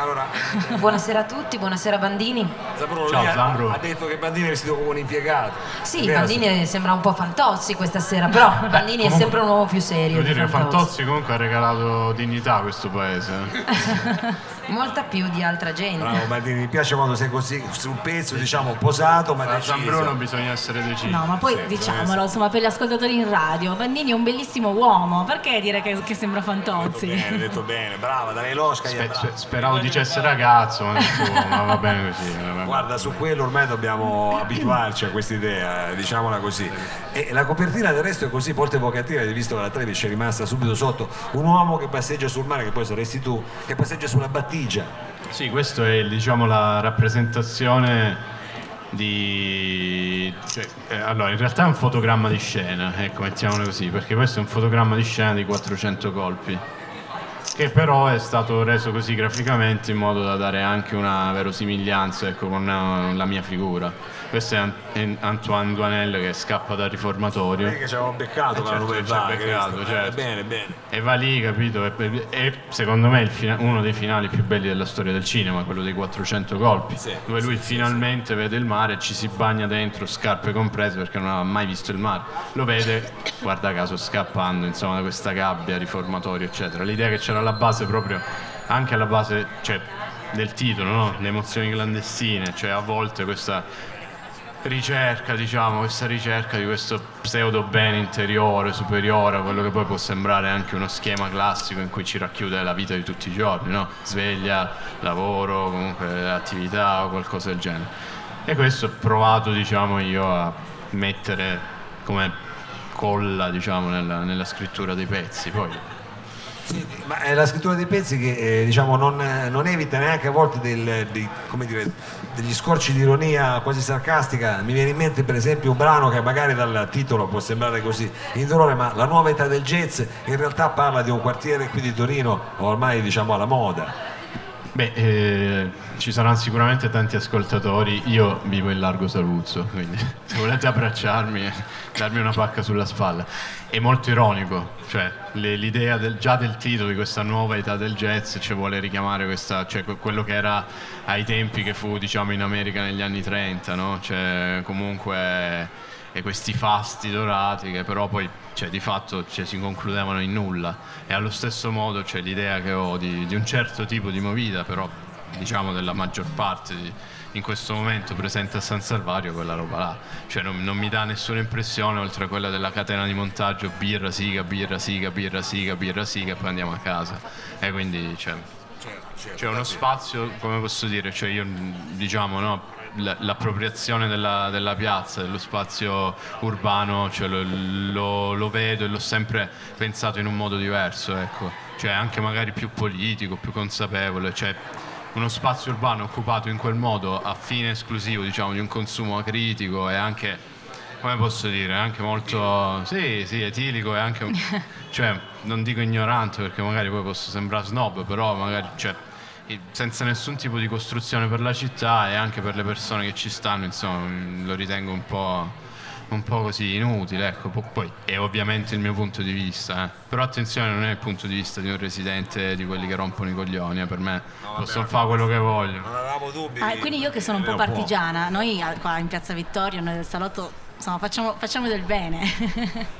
Allora, Buonasera a tutti, buonasera Bandini. Zambruno Ciao, lei ha- ha detto che Bandini è vestito come un impiegato. Sì, È vero, Bandini sembra un po' Fantozzi questa sera, però Bandini è comunque- sempre un uomo più serio. Devo di dire che Fantozzi. Fantozzi comunque ha regalato dignità a questo paese. Molta più di altra gente. Bravo Bandini, mi piace quando sei così sul pezzo, diciamo, posato, ma A deciso. Zambruno bisogna essere decisi. No, ma poi Sì, diciamolo, insomma, per gli ascoltatori in radio, Bandini è un bellissimo uomo, perché dire che, che sembra Detto Fantozzi? bene, detto bene, brava, dai l'Oscar. Spe- spe- speravo dicesse ragazzo, ma, insomma, ma va bene così. vabbè. Guarda, su quello ormai dobbiamo abituarci a questa idea, diciamola così. E la copertina del resto è così molto evocativa, avete visto che la Trevi ci è rimasta subito sotto. Un uomo che passeggia sul mare, che poi saresti tu, che passeggia sulla battigia. Sì, questa è diciamo, la rappresentazione di... cioè, eh, allora, in realtà è un fotogramma di scena, ecco, mettiamolo così, perché questo è un fotogramma di scena di 400 colpi, che però è stato reso così graficamente in modo da dare anche una verosimiglianza ecco, con eh, la mia figura. Questo è An- è Antoine Duanel che scappa dal riformatorio. Vedi che ci avevamo beccato Eh, la certo, Nouvelle ci Vague, beccato, questo. certo. Eh, Bene, bene. E va lì, capito? E, e secondo me fina- uno dei finali più belli della storia del cinema, quello dei 400 colpi, Sì, dove lui finalmente vede il mare e ci si bagna dentro, scarpe comprese perché non aveva mai visto il mare. Lo vede, guarda caso, scappando insomma, da questa gabbia, riformatorio, eccetera. L'idea che c'era alla base proprio, anche alla base cioè, del titolo, no? le emozioni clandestine, cioè a volte questa ricerca, diciamo, questa ricerca di questo pseudo bene interiore, superiore, a quello che poi può sembrare anche uno schema classico in cui ci racchiude la vita di tutti i giorni, no? Sveglia, lavoro, comunque attività o qualcosa del genere. E questo ho provato, diciamo, io a mettere come colla, diciamo, nella, nella scrittura dei pezzi. Poi Sì, ma è la scrittura dei pezzi che eh, diciamo, non, eh, non evita neanche a volte del- come dire, degli scorci di ironia quasi sarcastica. Mi viene in mente per esempio un brano che magari dal titolo può sembrare così indolore, ma la nuova età del jazz in realtà parla di un quartiere qui di Torino ormai diciamo alla moda. Beh, eh, ci saranno sicuramente tanti ascoltatori. Io vivo in Largo Saluzzo, quindi se volete abbracciarmi e darmi una pacca sulla spalla. È molto ironico, cioè le- l'idea del- già del titolo di questa nuova età del jazz ci vuole richiamare questa, cioè, que- quello che era ai tempi che fu diciamo in America negli anni 30, no? Cioè, comunque e questi fasti dorati che però poi cioè, di fatto cioè, si concludevano in nulla. E allo stesso modo c'è l'idea che ho di, di un certo tipo di movida però diciamo della maggior parte di- in questo momento presente a San Salvario quella roba là. Cioè non, non mi dà nessuna impressione oltre a quella della catena di montaggio birra siga birra siga birra siga birra siga e poi andiamo a casa. E quindi cioè, c'è uno spazio, come posso dire, cioè io diciamo no, l'appropriazione della, della piazza, dello spazio urbano, cioè lo, lo- lo vedo e l'ho sempre pensato in un modo diverso, ecco, cioè anche magari più politico, più consapevole, cioè uno spazio urbano occupato in quel modo a fine esclusivo diciamo di un consumo acritico e anche come posso dire, anche molto sì, sì, etilico e anche cioè, non dico ignorante perché magari poi posso sembrare snob, però magari cioè, senza nessun tipo di costruzione per la città e anche per le persone che ci stanno, insomma, mm, lo ritengo un po', un po' così inutile, ecco. Po- Poi è ovviamente il mio punto di vista, eh. però attenzione, non è il punto di vista di un residente di quelli che rompono i coglioni, eh, per me possono fare quello che vogliono. Non avevamo dubbi. Ah, quindi io che sono un po' partigiana, noi qua in Piazza Vittorio, noi del salotto, insomma, facciamo, facciamo del bene.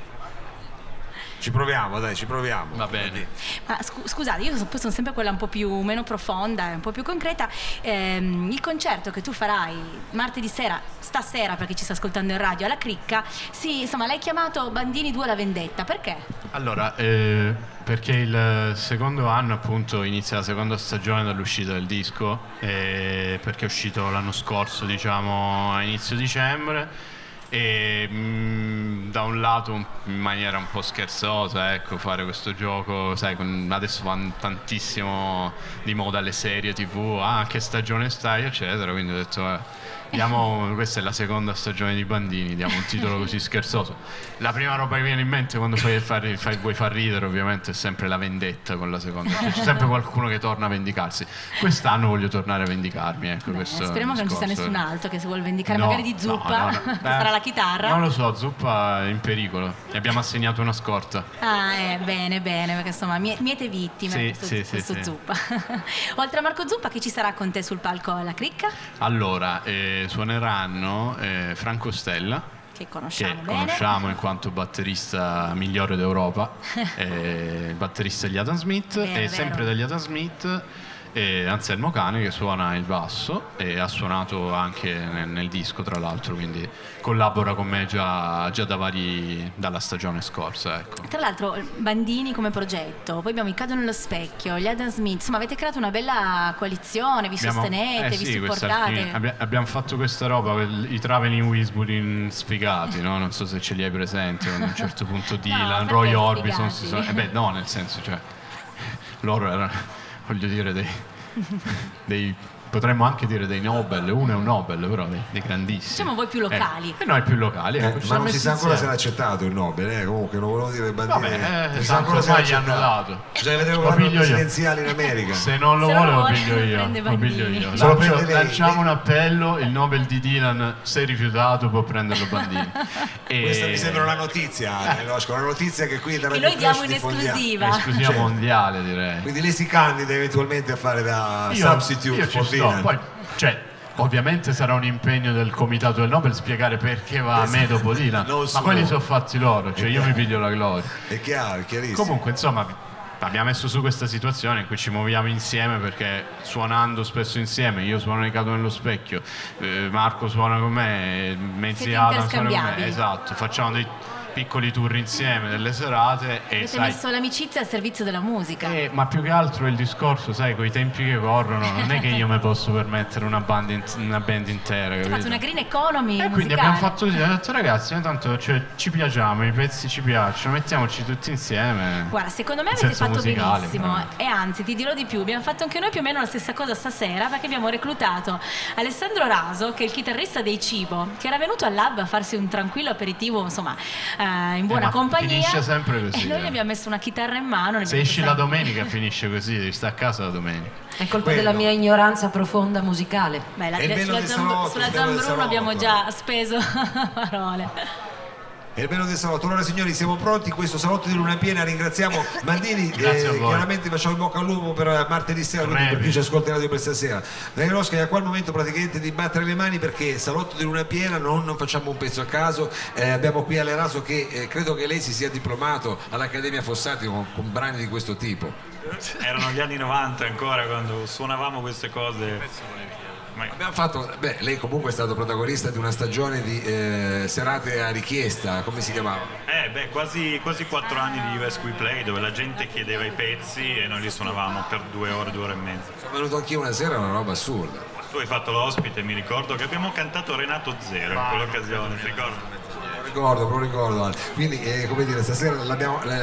Ci proviamo, dai, ci proviamo. Va bene. Ma scu- scusate, io sono sempre quella un po' più meno profonda e un po' più concreta. Ehm, il concerto che tu farai martedì sera, stasera perché ci sta ascoltando in radio, alla cricca, sì, insomma, l'hai chiamato Bandini 2 la vendetta. Perché? Allora, eh, perché il secondo anno appunto inizia la seconda stagione dall'uscita del disco, eh, perché è uscito l'anno scorso, diciamo, a inizio dicembre. E mm, da un lato in maniera un po' scherzosa, ecco, fare questo gioco, sai, con- adesso vanno tantissimo di moda le serie tv, ah, che stagione stai, eccetera, quindi ho detto, eh, diamo, questa è la seconda stagione di Bandini, diamo un titolo così scherzoso. La prima roba che viene in mente quando fai, fai- fai- vuoi far ridere ovviamente è sempre la vendetta con la seconda, cioè, c'è sempre qualcuno che torna a vendicarsi. Quest'anno voglio tornare a vendicarmi, ecco, Beh, speriamo che non ci sia nessun altro che si vuole vendicare, No, magari di zuppa, no, no. sarà la chitarra. Non lo so, Zuppa è in pericolo. Gli abbiamo assegnato una scorta. Ah, eh, bene, bene, perché insomma, mie- miete vittime Sì, questo, sì, questo sì. zuppa. Oltre a Marco Zuppa, chi ci sarà con te sul palco alla cricca? Allora, eh, suoneranno eh, Franco Stella, Che conosciamo che conosciamo in quanto batterista migliore d'Europa, eh, il batterista degli Adam Smith Vero, e vero. sempre degli Adam Smith eh, Anselmo Cane che suona il basso e ha suonato anche nel, nel disco tra l'altro, quindi collabora con me già, già da vari, dalla stagione scorsa. Ecco. Tra l'altro, Bandini come progetto, poi abbiamo il Cado nello specchio, gli Adam Smith, insomma avete creato una bella coalizione, vi Abbiamo- sostenete, eh vi sì, supportate. Abbia- abbiamo fatto questa roba, i traveling Wisbury sfigati, no? non so se ce li hai presenti, a un certo punto Dylan, perché Roy Orbison si sono... Eh beh no, nel senso, cioè, loro erano, voglio dire, dei, dei- potremmo anche dire dei Nobel, uno è un Nobel, però dei, dei grandissimi. Diciamo voi più locali. Eh, e noi più locali, Eh, ecco, ci ma siamo non si sa ancora se l'ha accettato il Nobel, eh? comunque non volevo dire bandini. Vabbè, eh, Non si sa ancora se gli hanno dato. Bisogna vedere io. presidenziale in America. Se non lo Se vuole lo piglio io. prende Lo piglio Bandini. io. Se lo Lancio- lanciamo un appello, il Nobel di Dylan, se rifiutato può prenderlo Bandini. E- Questa mi sembra una notizia, eh, Losco, una notizia che qui da Che Radio noi diamo in esclusiva. Esclusiva Certo. mondiale direi. Quindi lei si candida eventualmente a fare da substitute for. Dylan. Poi, cioè, ovviamente sarà un impegno del comitato del Nobel spiegare perché va a me dopo Dylan. Non Ma quelli sono fatti loro, cioè io mi piglio la gloria. È chiaro, è chiarissimo. Comunque, insomma, abbiamo messo su questa situazione in cui ci muoviamo insieme perché suonando spesso insieme, io suono nei cato nello specchio, eh, Marco suona con me, mezzi Siete Adam suona con me, esatto, facciamo dei piccoli tour insieme, delle serate e Avete sai, messo l'amicizia al servizio della musica. eh, ma più che altro il discorso, sai, con i tempi che corrono, non è che io mi posso permettere una band, in- una band intera, capito? fatto una green economy E quindi musicale. abbiamo fatto così, abbiamo detto ragazzi, noi tanto cioè, ci piacciamo, i pezzi ci piacciono, mettiamoci tutti insieme. Guarda, secondo me avete fatto musicale, benissimo veramente. e anzi ti dirò di più, abbiamo fatto anche noi più o meno la stessa cosa stasera perché abbiamo reclutato Alessandro Raso, che è il chitarrista dei Cibo, che era venuto al lab a farsi un tranquillo aperitivo, insomma, eh, in buona ma compagnia. finisce sempre così, E noi eh. gli abbiamo messo una chitarra in mano. Se esci la domenica finisce così, devi stare a casa la domenica. È colpa Quello. della mia ignoranza profonda musicale. Beh, la- sulla, Zamb- sulla Zambruno abbiamo già speso parole. È il bello del salotto. Allora signori siamo pronti, questo salotto di luna piena, ringraziamo Mandini, voi. chiaramente facciamo in bocca al lupo per eh, martedì sera, quindi per chi ci ascolta in radio per stasera. Danielosca è a qua il momento praticamente di battere le mani perché salotto di luna piena non, non facciamo un pezzo a caso, Eh, abbiamo qui Aleraso che eh, credo che lei si sia diplomato all'Accademia Fossati con, con brani di questo tipo. Erano gli anni 90 ancora quando suonavamo queste cose. Abbiamo fatto, beh, lei comunque è stato protagonista di una stagione di eh, serate a richiesta, come si chiamava? eh, beh, quasi, quasi quattro anni di US We Play dove la gente chiedeva i pezzi e noi li suonavavamo per due ore, due ore e mezza. Sono venuto anch'io una sera, una roba assurda. Tu hai fatto l'ospite, mi ricordo che abbiamo cantato Renato Zero in quell'occasione, ti ricordi? Ricordo, non ricordo. Quindi, eh, come dire, stasera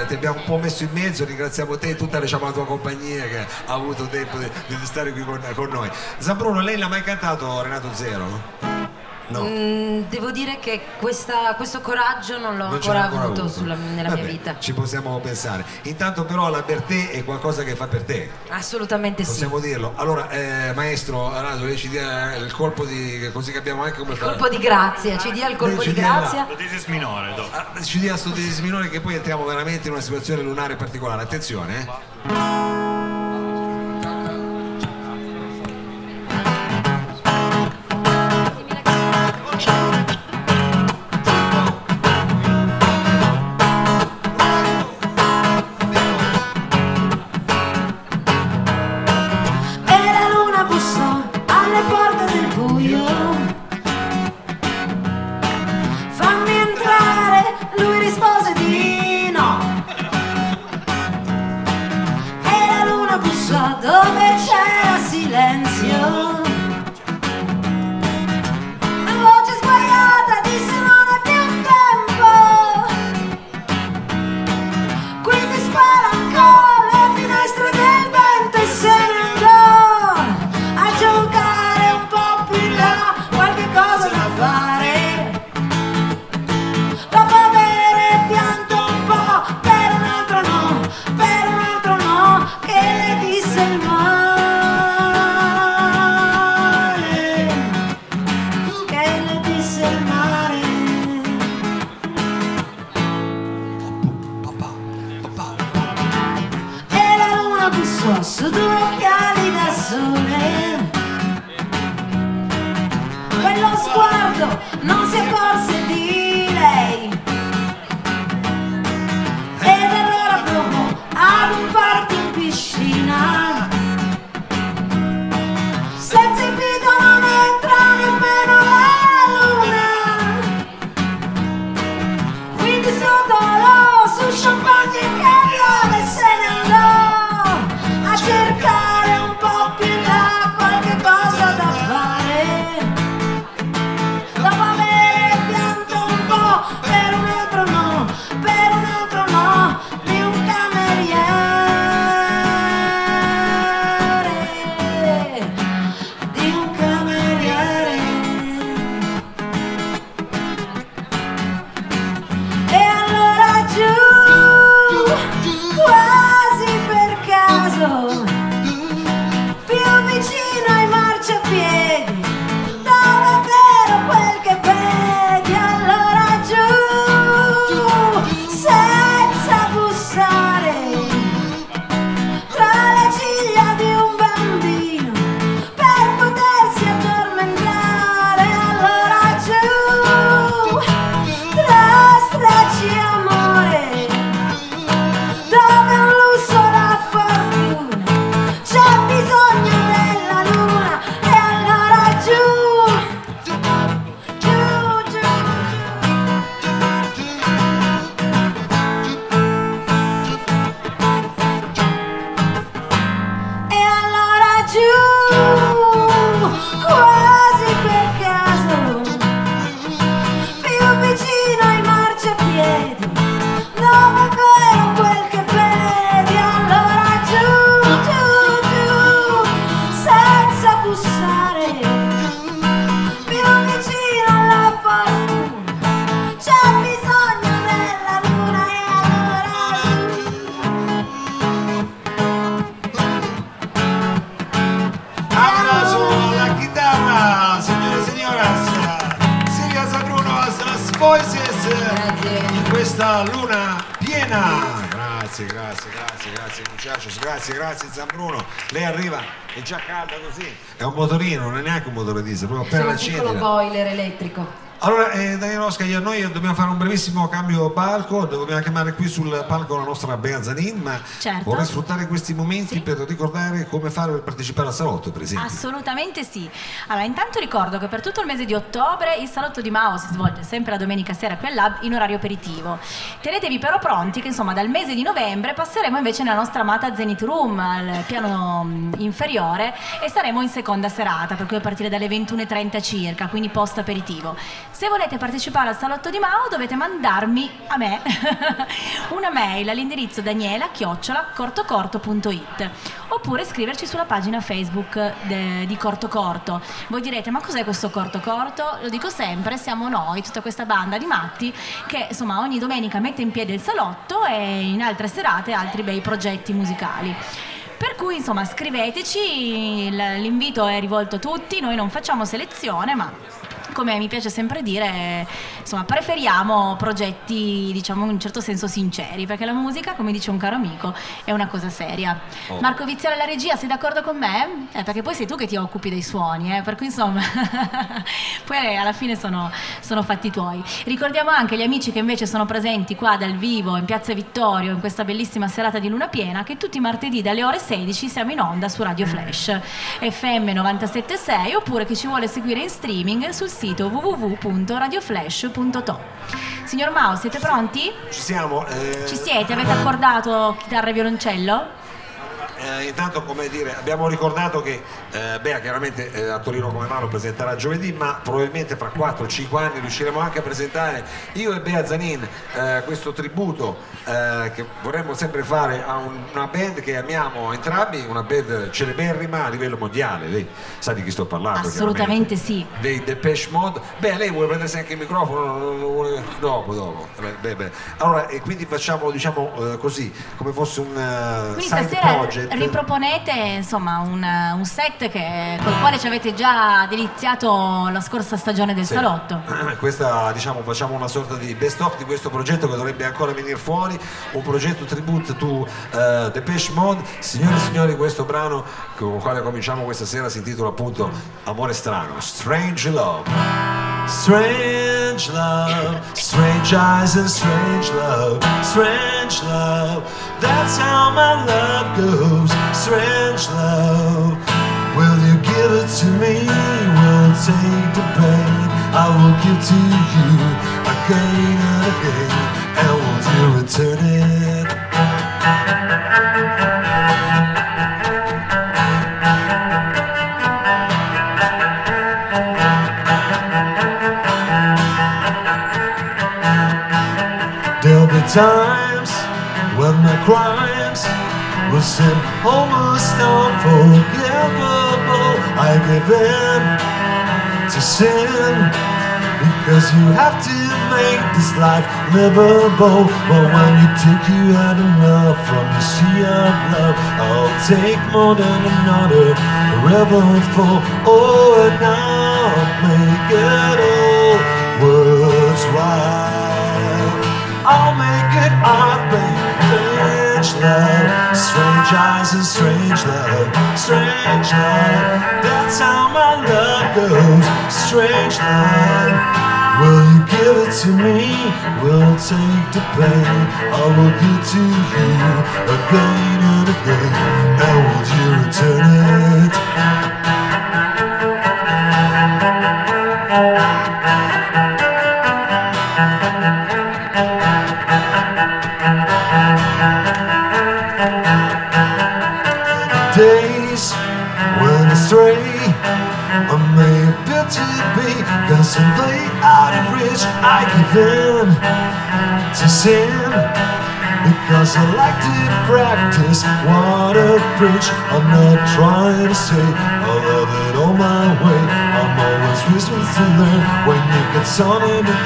ti abbiamo un po' messo in mezzo, ringraziamo te e tutta diciamo, la tua compagnia che ha avuto tempo di, di stare qui con, con noi. Zambruno, lei l'ha mai cantato Renato Zero? No. Mm, devo dire che questa- questo coraggio non l'ho Non ancora ancora avuto, avuto. sulla- nella Vabbè, mia vita. Ci possiamo pensare. Intanto però la per te è qualcosa che fa per te. Assolutamente sì. Possiamo dirlo. Allora, eh, maestro Araso, lei ci dia il colpo di. così capiamo anche come Il fare. colpo di grazia, ci dia il colpo di grazia. Lo disis minore dopo. Ah, ci dia sto desis minore che poi entriamo veramente in una situazione lunare particolare. Attenzione, eh. Bussò su due occhiali da sole. Quello sguardo non si accorse di grazie, grazie Zambruno. Lei arriva, è già calda così. È un motorino, non è neanche un motore diesel, proprio appena un la piccolo boiler elettrico. Allora, eh, Daniele Oscar, io e noi dobbiamo fare un brevissimo cambio palco, dobbiamo chiamare qui sul palco la nostra Bea Zanin, ma Certo. vorrei sfruttare questi momenti Sì. per ricordare come fare per partecipare al salotto, per esempio. Assolutamente sì. Allora, intanto ricordo che per tutto il mese di ottobre il salotto di Mao si svolge sempre la domenica sera qui al Lab in orario aperitivo. Tenetevi però pronti che insomma dal mese di novembre passeremo invece nella nostra amata Zenith Room al piano mm, inferiore e saremo in seconda serata, per cui a partire dalle 21.30 circa, quindi post aperitivo. Se volete partecipare al salotto di Mao dovete mandarmi a me una mail all'indirizzo daniela-cortocorto.it oppure scriverci sulla pagina Facebook de- di Corto Corto. Voi direte ma cos'è questo Corto Corto? Lo dico sempre, siamo noi, tutta questa banda di matti che insomma ogni domenica mette in piedi il salotto e in altre serate altri bei progetti musicali. Per cui insomma scriveteci, l'invito è rivolto a tutti, noi non facciamo selezione ma come mi piace sempre dire, insomma, preferiamo progetti, diciamo, in un certo senso sinceri, perché la musica, come dice un caro amico, è una cosa seria. Oh. Marco Viziale alla regia, sei d'accordo con me? Eh, perché poi sei tu che ti occupi dei suoni, eh, per cui insomma, poi alla fine sono, sono fatti tuoi. Ricordiamo anche gli amici che invece sono presenti qua dal vivo in Piazza Vittorio in questa bellissima serata di luna piena, che tutti i martedì dalle ore 16 siamo in onda su Radio Flash FM 976 oppure chi ci vuole seguire in streaming sul sito www.radioflash.to. Signor Mao, siete pronti? Ci siamo. eh, Ci siete? Avete accordato chitarra e violoncello? Eh, intanto come dire, abbiamo ricordato che eh, Bea chiaramente eh, a Torino come Mano presenterà giovedì, ma probabilmente fra 4-5 anni riusciremo anche a presentare io e Bea Zanin eh, questo tributo eh, che vorremmo sempre fare a un- una band che amiamo entrambi, una band celeberrima a livello mondiale. Lei sa di chi sto parlando? Assolutamente sì. dei Depeche Mode. Beh, lei vuole prendersi anche il microfono? Vuole- Dopo, dopo. Beh, beh. Allora, e quindi facciamo, diciamo eh, così, come fosse un Quindi side stasera project. Riproponete insomma un, un set che, col quale ci avete già deliziato la scorsa stagione del Sì. salotto. Questa, diciamo, facciamo una sorta di best of di questo progetto che dovrebbe ancora venire fuori, un progetto tribute to eh, Depeche Mode. Signore e signori, questo brano con il quale cominciamo questa sera si intitola appunto Amore strano, Strange Love. Strange love, strange eyes and strange love, strange love. That's how my love goes. Strange love. Will you give it to me? Will take the pain I will give to you again and again. And will you return it? There'll be times when my crimes seem almost unforgivable. I give in to sin because you have to make this life livable. But when you take you out enough from the sea of love, I'll take more than another river full. Oh, and I'll make it all worthwhile. I'll make it up, Strange love, strange eyes and strange love, strange love. That's how my love goes. Strange love. Will you give it to me? We'll take the pain. I will give to you again and again. And will you return it? Constantly out of reach I give in to sin because I like to practice what I preach I'm not trying to say I love it all my way I'm always wishing to learn when you get sun in the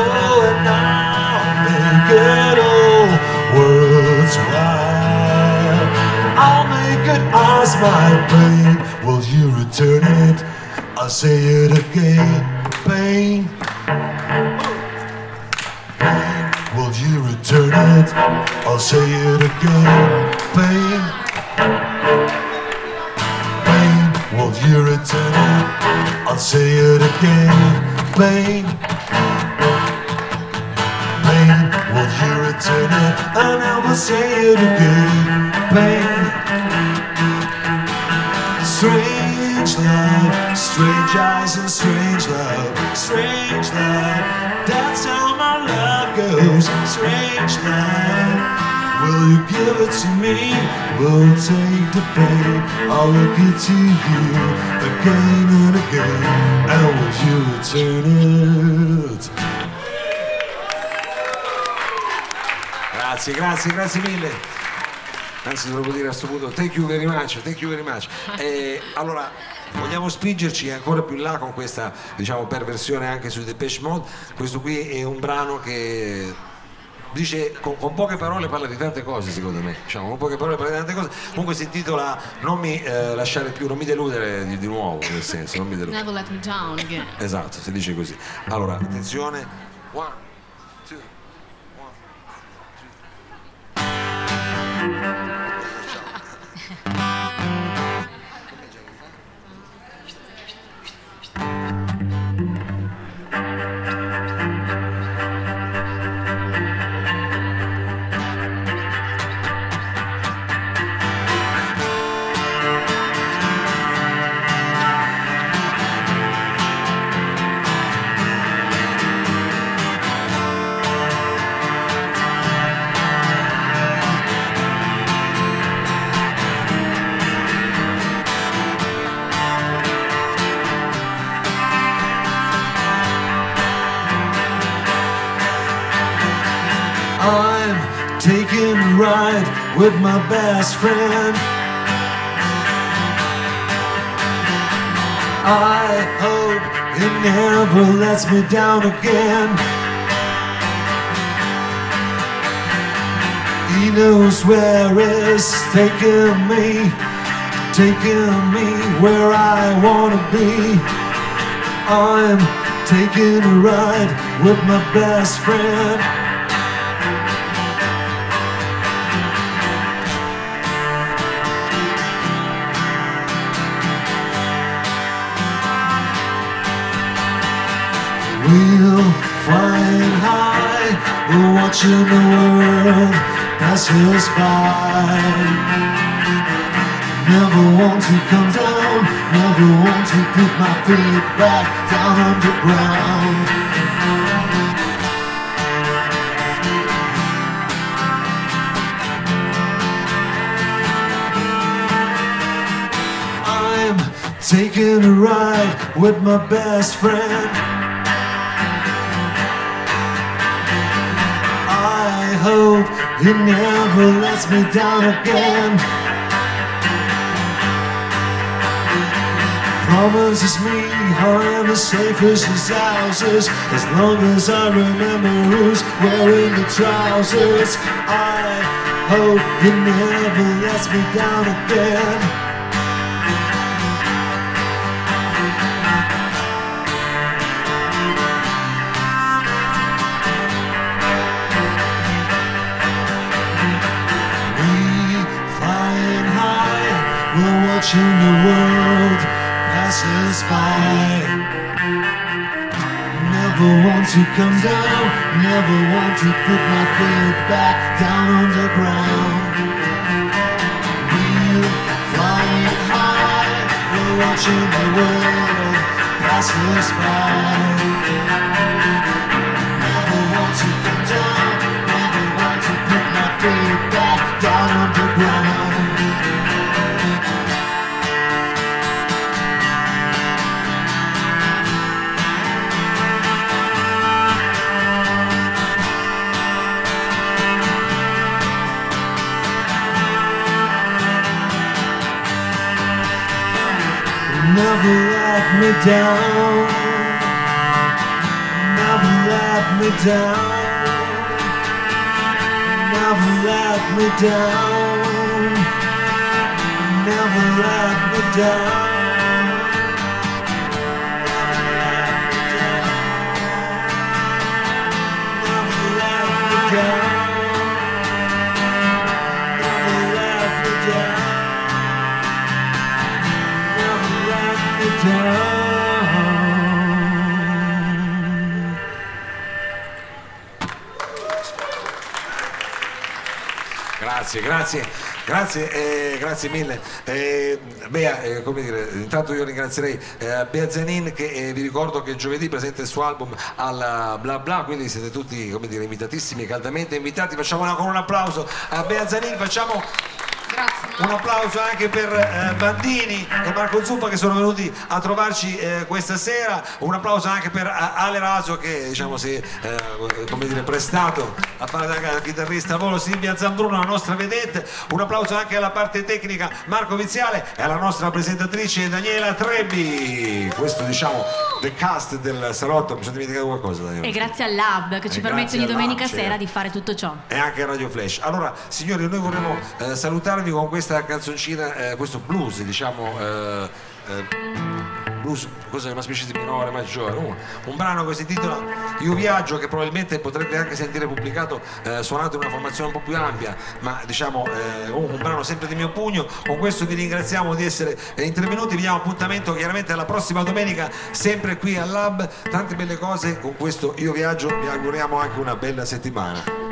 Oh and I'll make it all worthwhile I'll make it ours, my pain. Will you return it? I'll say it again. Pain. Pain. Will you return it? I'll say it again. Pain. Pain. Will you return it? I'll say it again. Pain. Pain. Will you return it? And I will say it again. Pain. Strange love, strange eyes and strange love, strange love. That's how my love goes. Strange love. Will you give it to me? We'll take the pain. I will give to you again and again. And will you return it? Grazie, grazie, grazie mille. Anzi, dovevo dire a questo punto, thank you very much, thank you very much. Eh, allora, vogliamo spingerci ancora più in là con questa, diciamo, perversione anche su Depeche Mode. Questo qui è un brano che dice, con, con poche parole parla di tante cose, secondo me. Diciamo, con poche parole parla di tante cose. Comunque si intitola Non mi eh, lasciare più, non mi deludere di, di nuovo, nel senso, non mi deludere. Never let me down again. Esatto, si dice così. Allora, attenzione. One, best friend. I hope it never lets me down again. He knows where it's taking me, taking me where I wanna be. I'm taking a ride with my best friend. We're watching the world pass us by. Never want to come down, never want to put my feet back down on the ground. I'm taking a ride with my best friend. Hope it never lets me down again. Promises me as safe as his houses as long as I remember who's wearing the trousers. I hope it never lets me down again. Watching the world pass us by. Never want to come down, never want to put my feet back down on the ground. We're flying high, we're watching the world pass us by. Never let me down. Never let me down. Never let me down. Never let me down. Grazie, grazie, grazie, eh, grazie mille. Eh, Bea, eh, come dire, intanto io ringrazierei eh, Bea Zanin che eh, vi ricordo che giovedì presenta il suo album al bla bla, quindi siete tutti come dire, invitatissimi, caldamente invitati. Facciamo con un applauso a Bea Zanin, facciamo un applauso anche per eh, Bandini e Marco Zuppa che sono venuti a trovarci eh, questa sera. Un applauso anche per eh, Ale Raso che diciamo si è eh, come dire, prestato a fare da chitarrista volo Silvia Zambruno, la nostra vedette. Un applauso anche alla parte tecnica Marco Viziale e alla nostra presentatrice Daniela Trebbi. Questo diciamo the cast del salotto. Mi sono dimenticato qualcosa Daniela. E grazie al Lab che ci permette ogni domenica sera certo. di fare tutto ciò. e anche Radio Flash. Allora, signori, noi vorremmo eh, salutarvi con questa canzoncina, eh, questo blues, diciamo. eh, eh, blues, cos'è una specie di minore maggiore, un, un brano che si intitola Io viaggio che probabilmente potrete anche sentire pubblicato eh, suonato in una formazione un po' più ampia, ma diciamo eh, un, brano sempre di mio pugno. Con questo vi ringraziamo di essere intervenuti, vi diamo appuntamento chiaramente alla prossima domenica, sempre qui al Lab, tante belle cose, con questo Io viaggio vi auguriamo anche una bella settimana.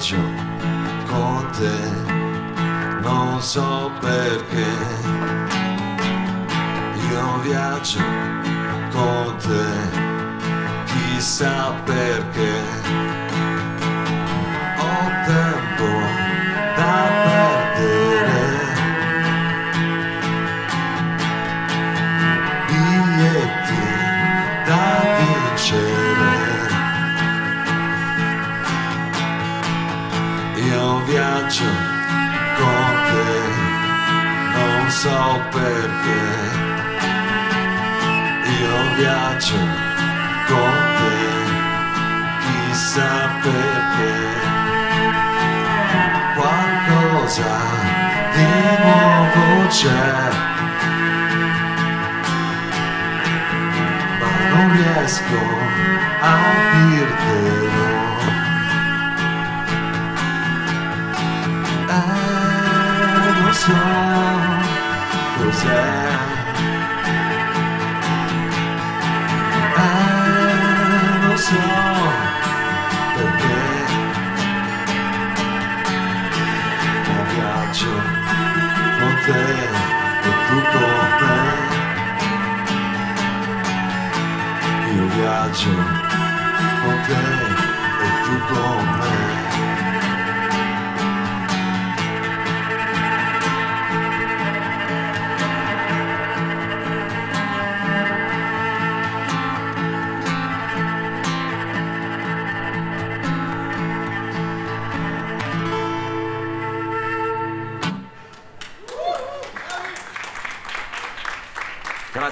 Viaggio con te, non so perché. Io viaggio con te, chissà perché. Perché. Io viaggio con te, chissà perché. Qualcosa di nuovo c'è. Ma non riesco a dirtelo. Eh, non so cos'è.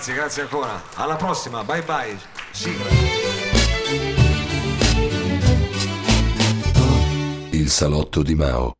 Grazie, grazie ancora. Alla prossima, bye bye. Sigla. Il salotto di Mao.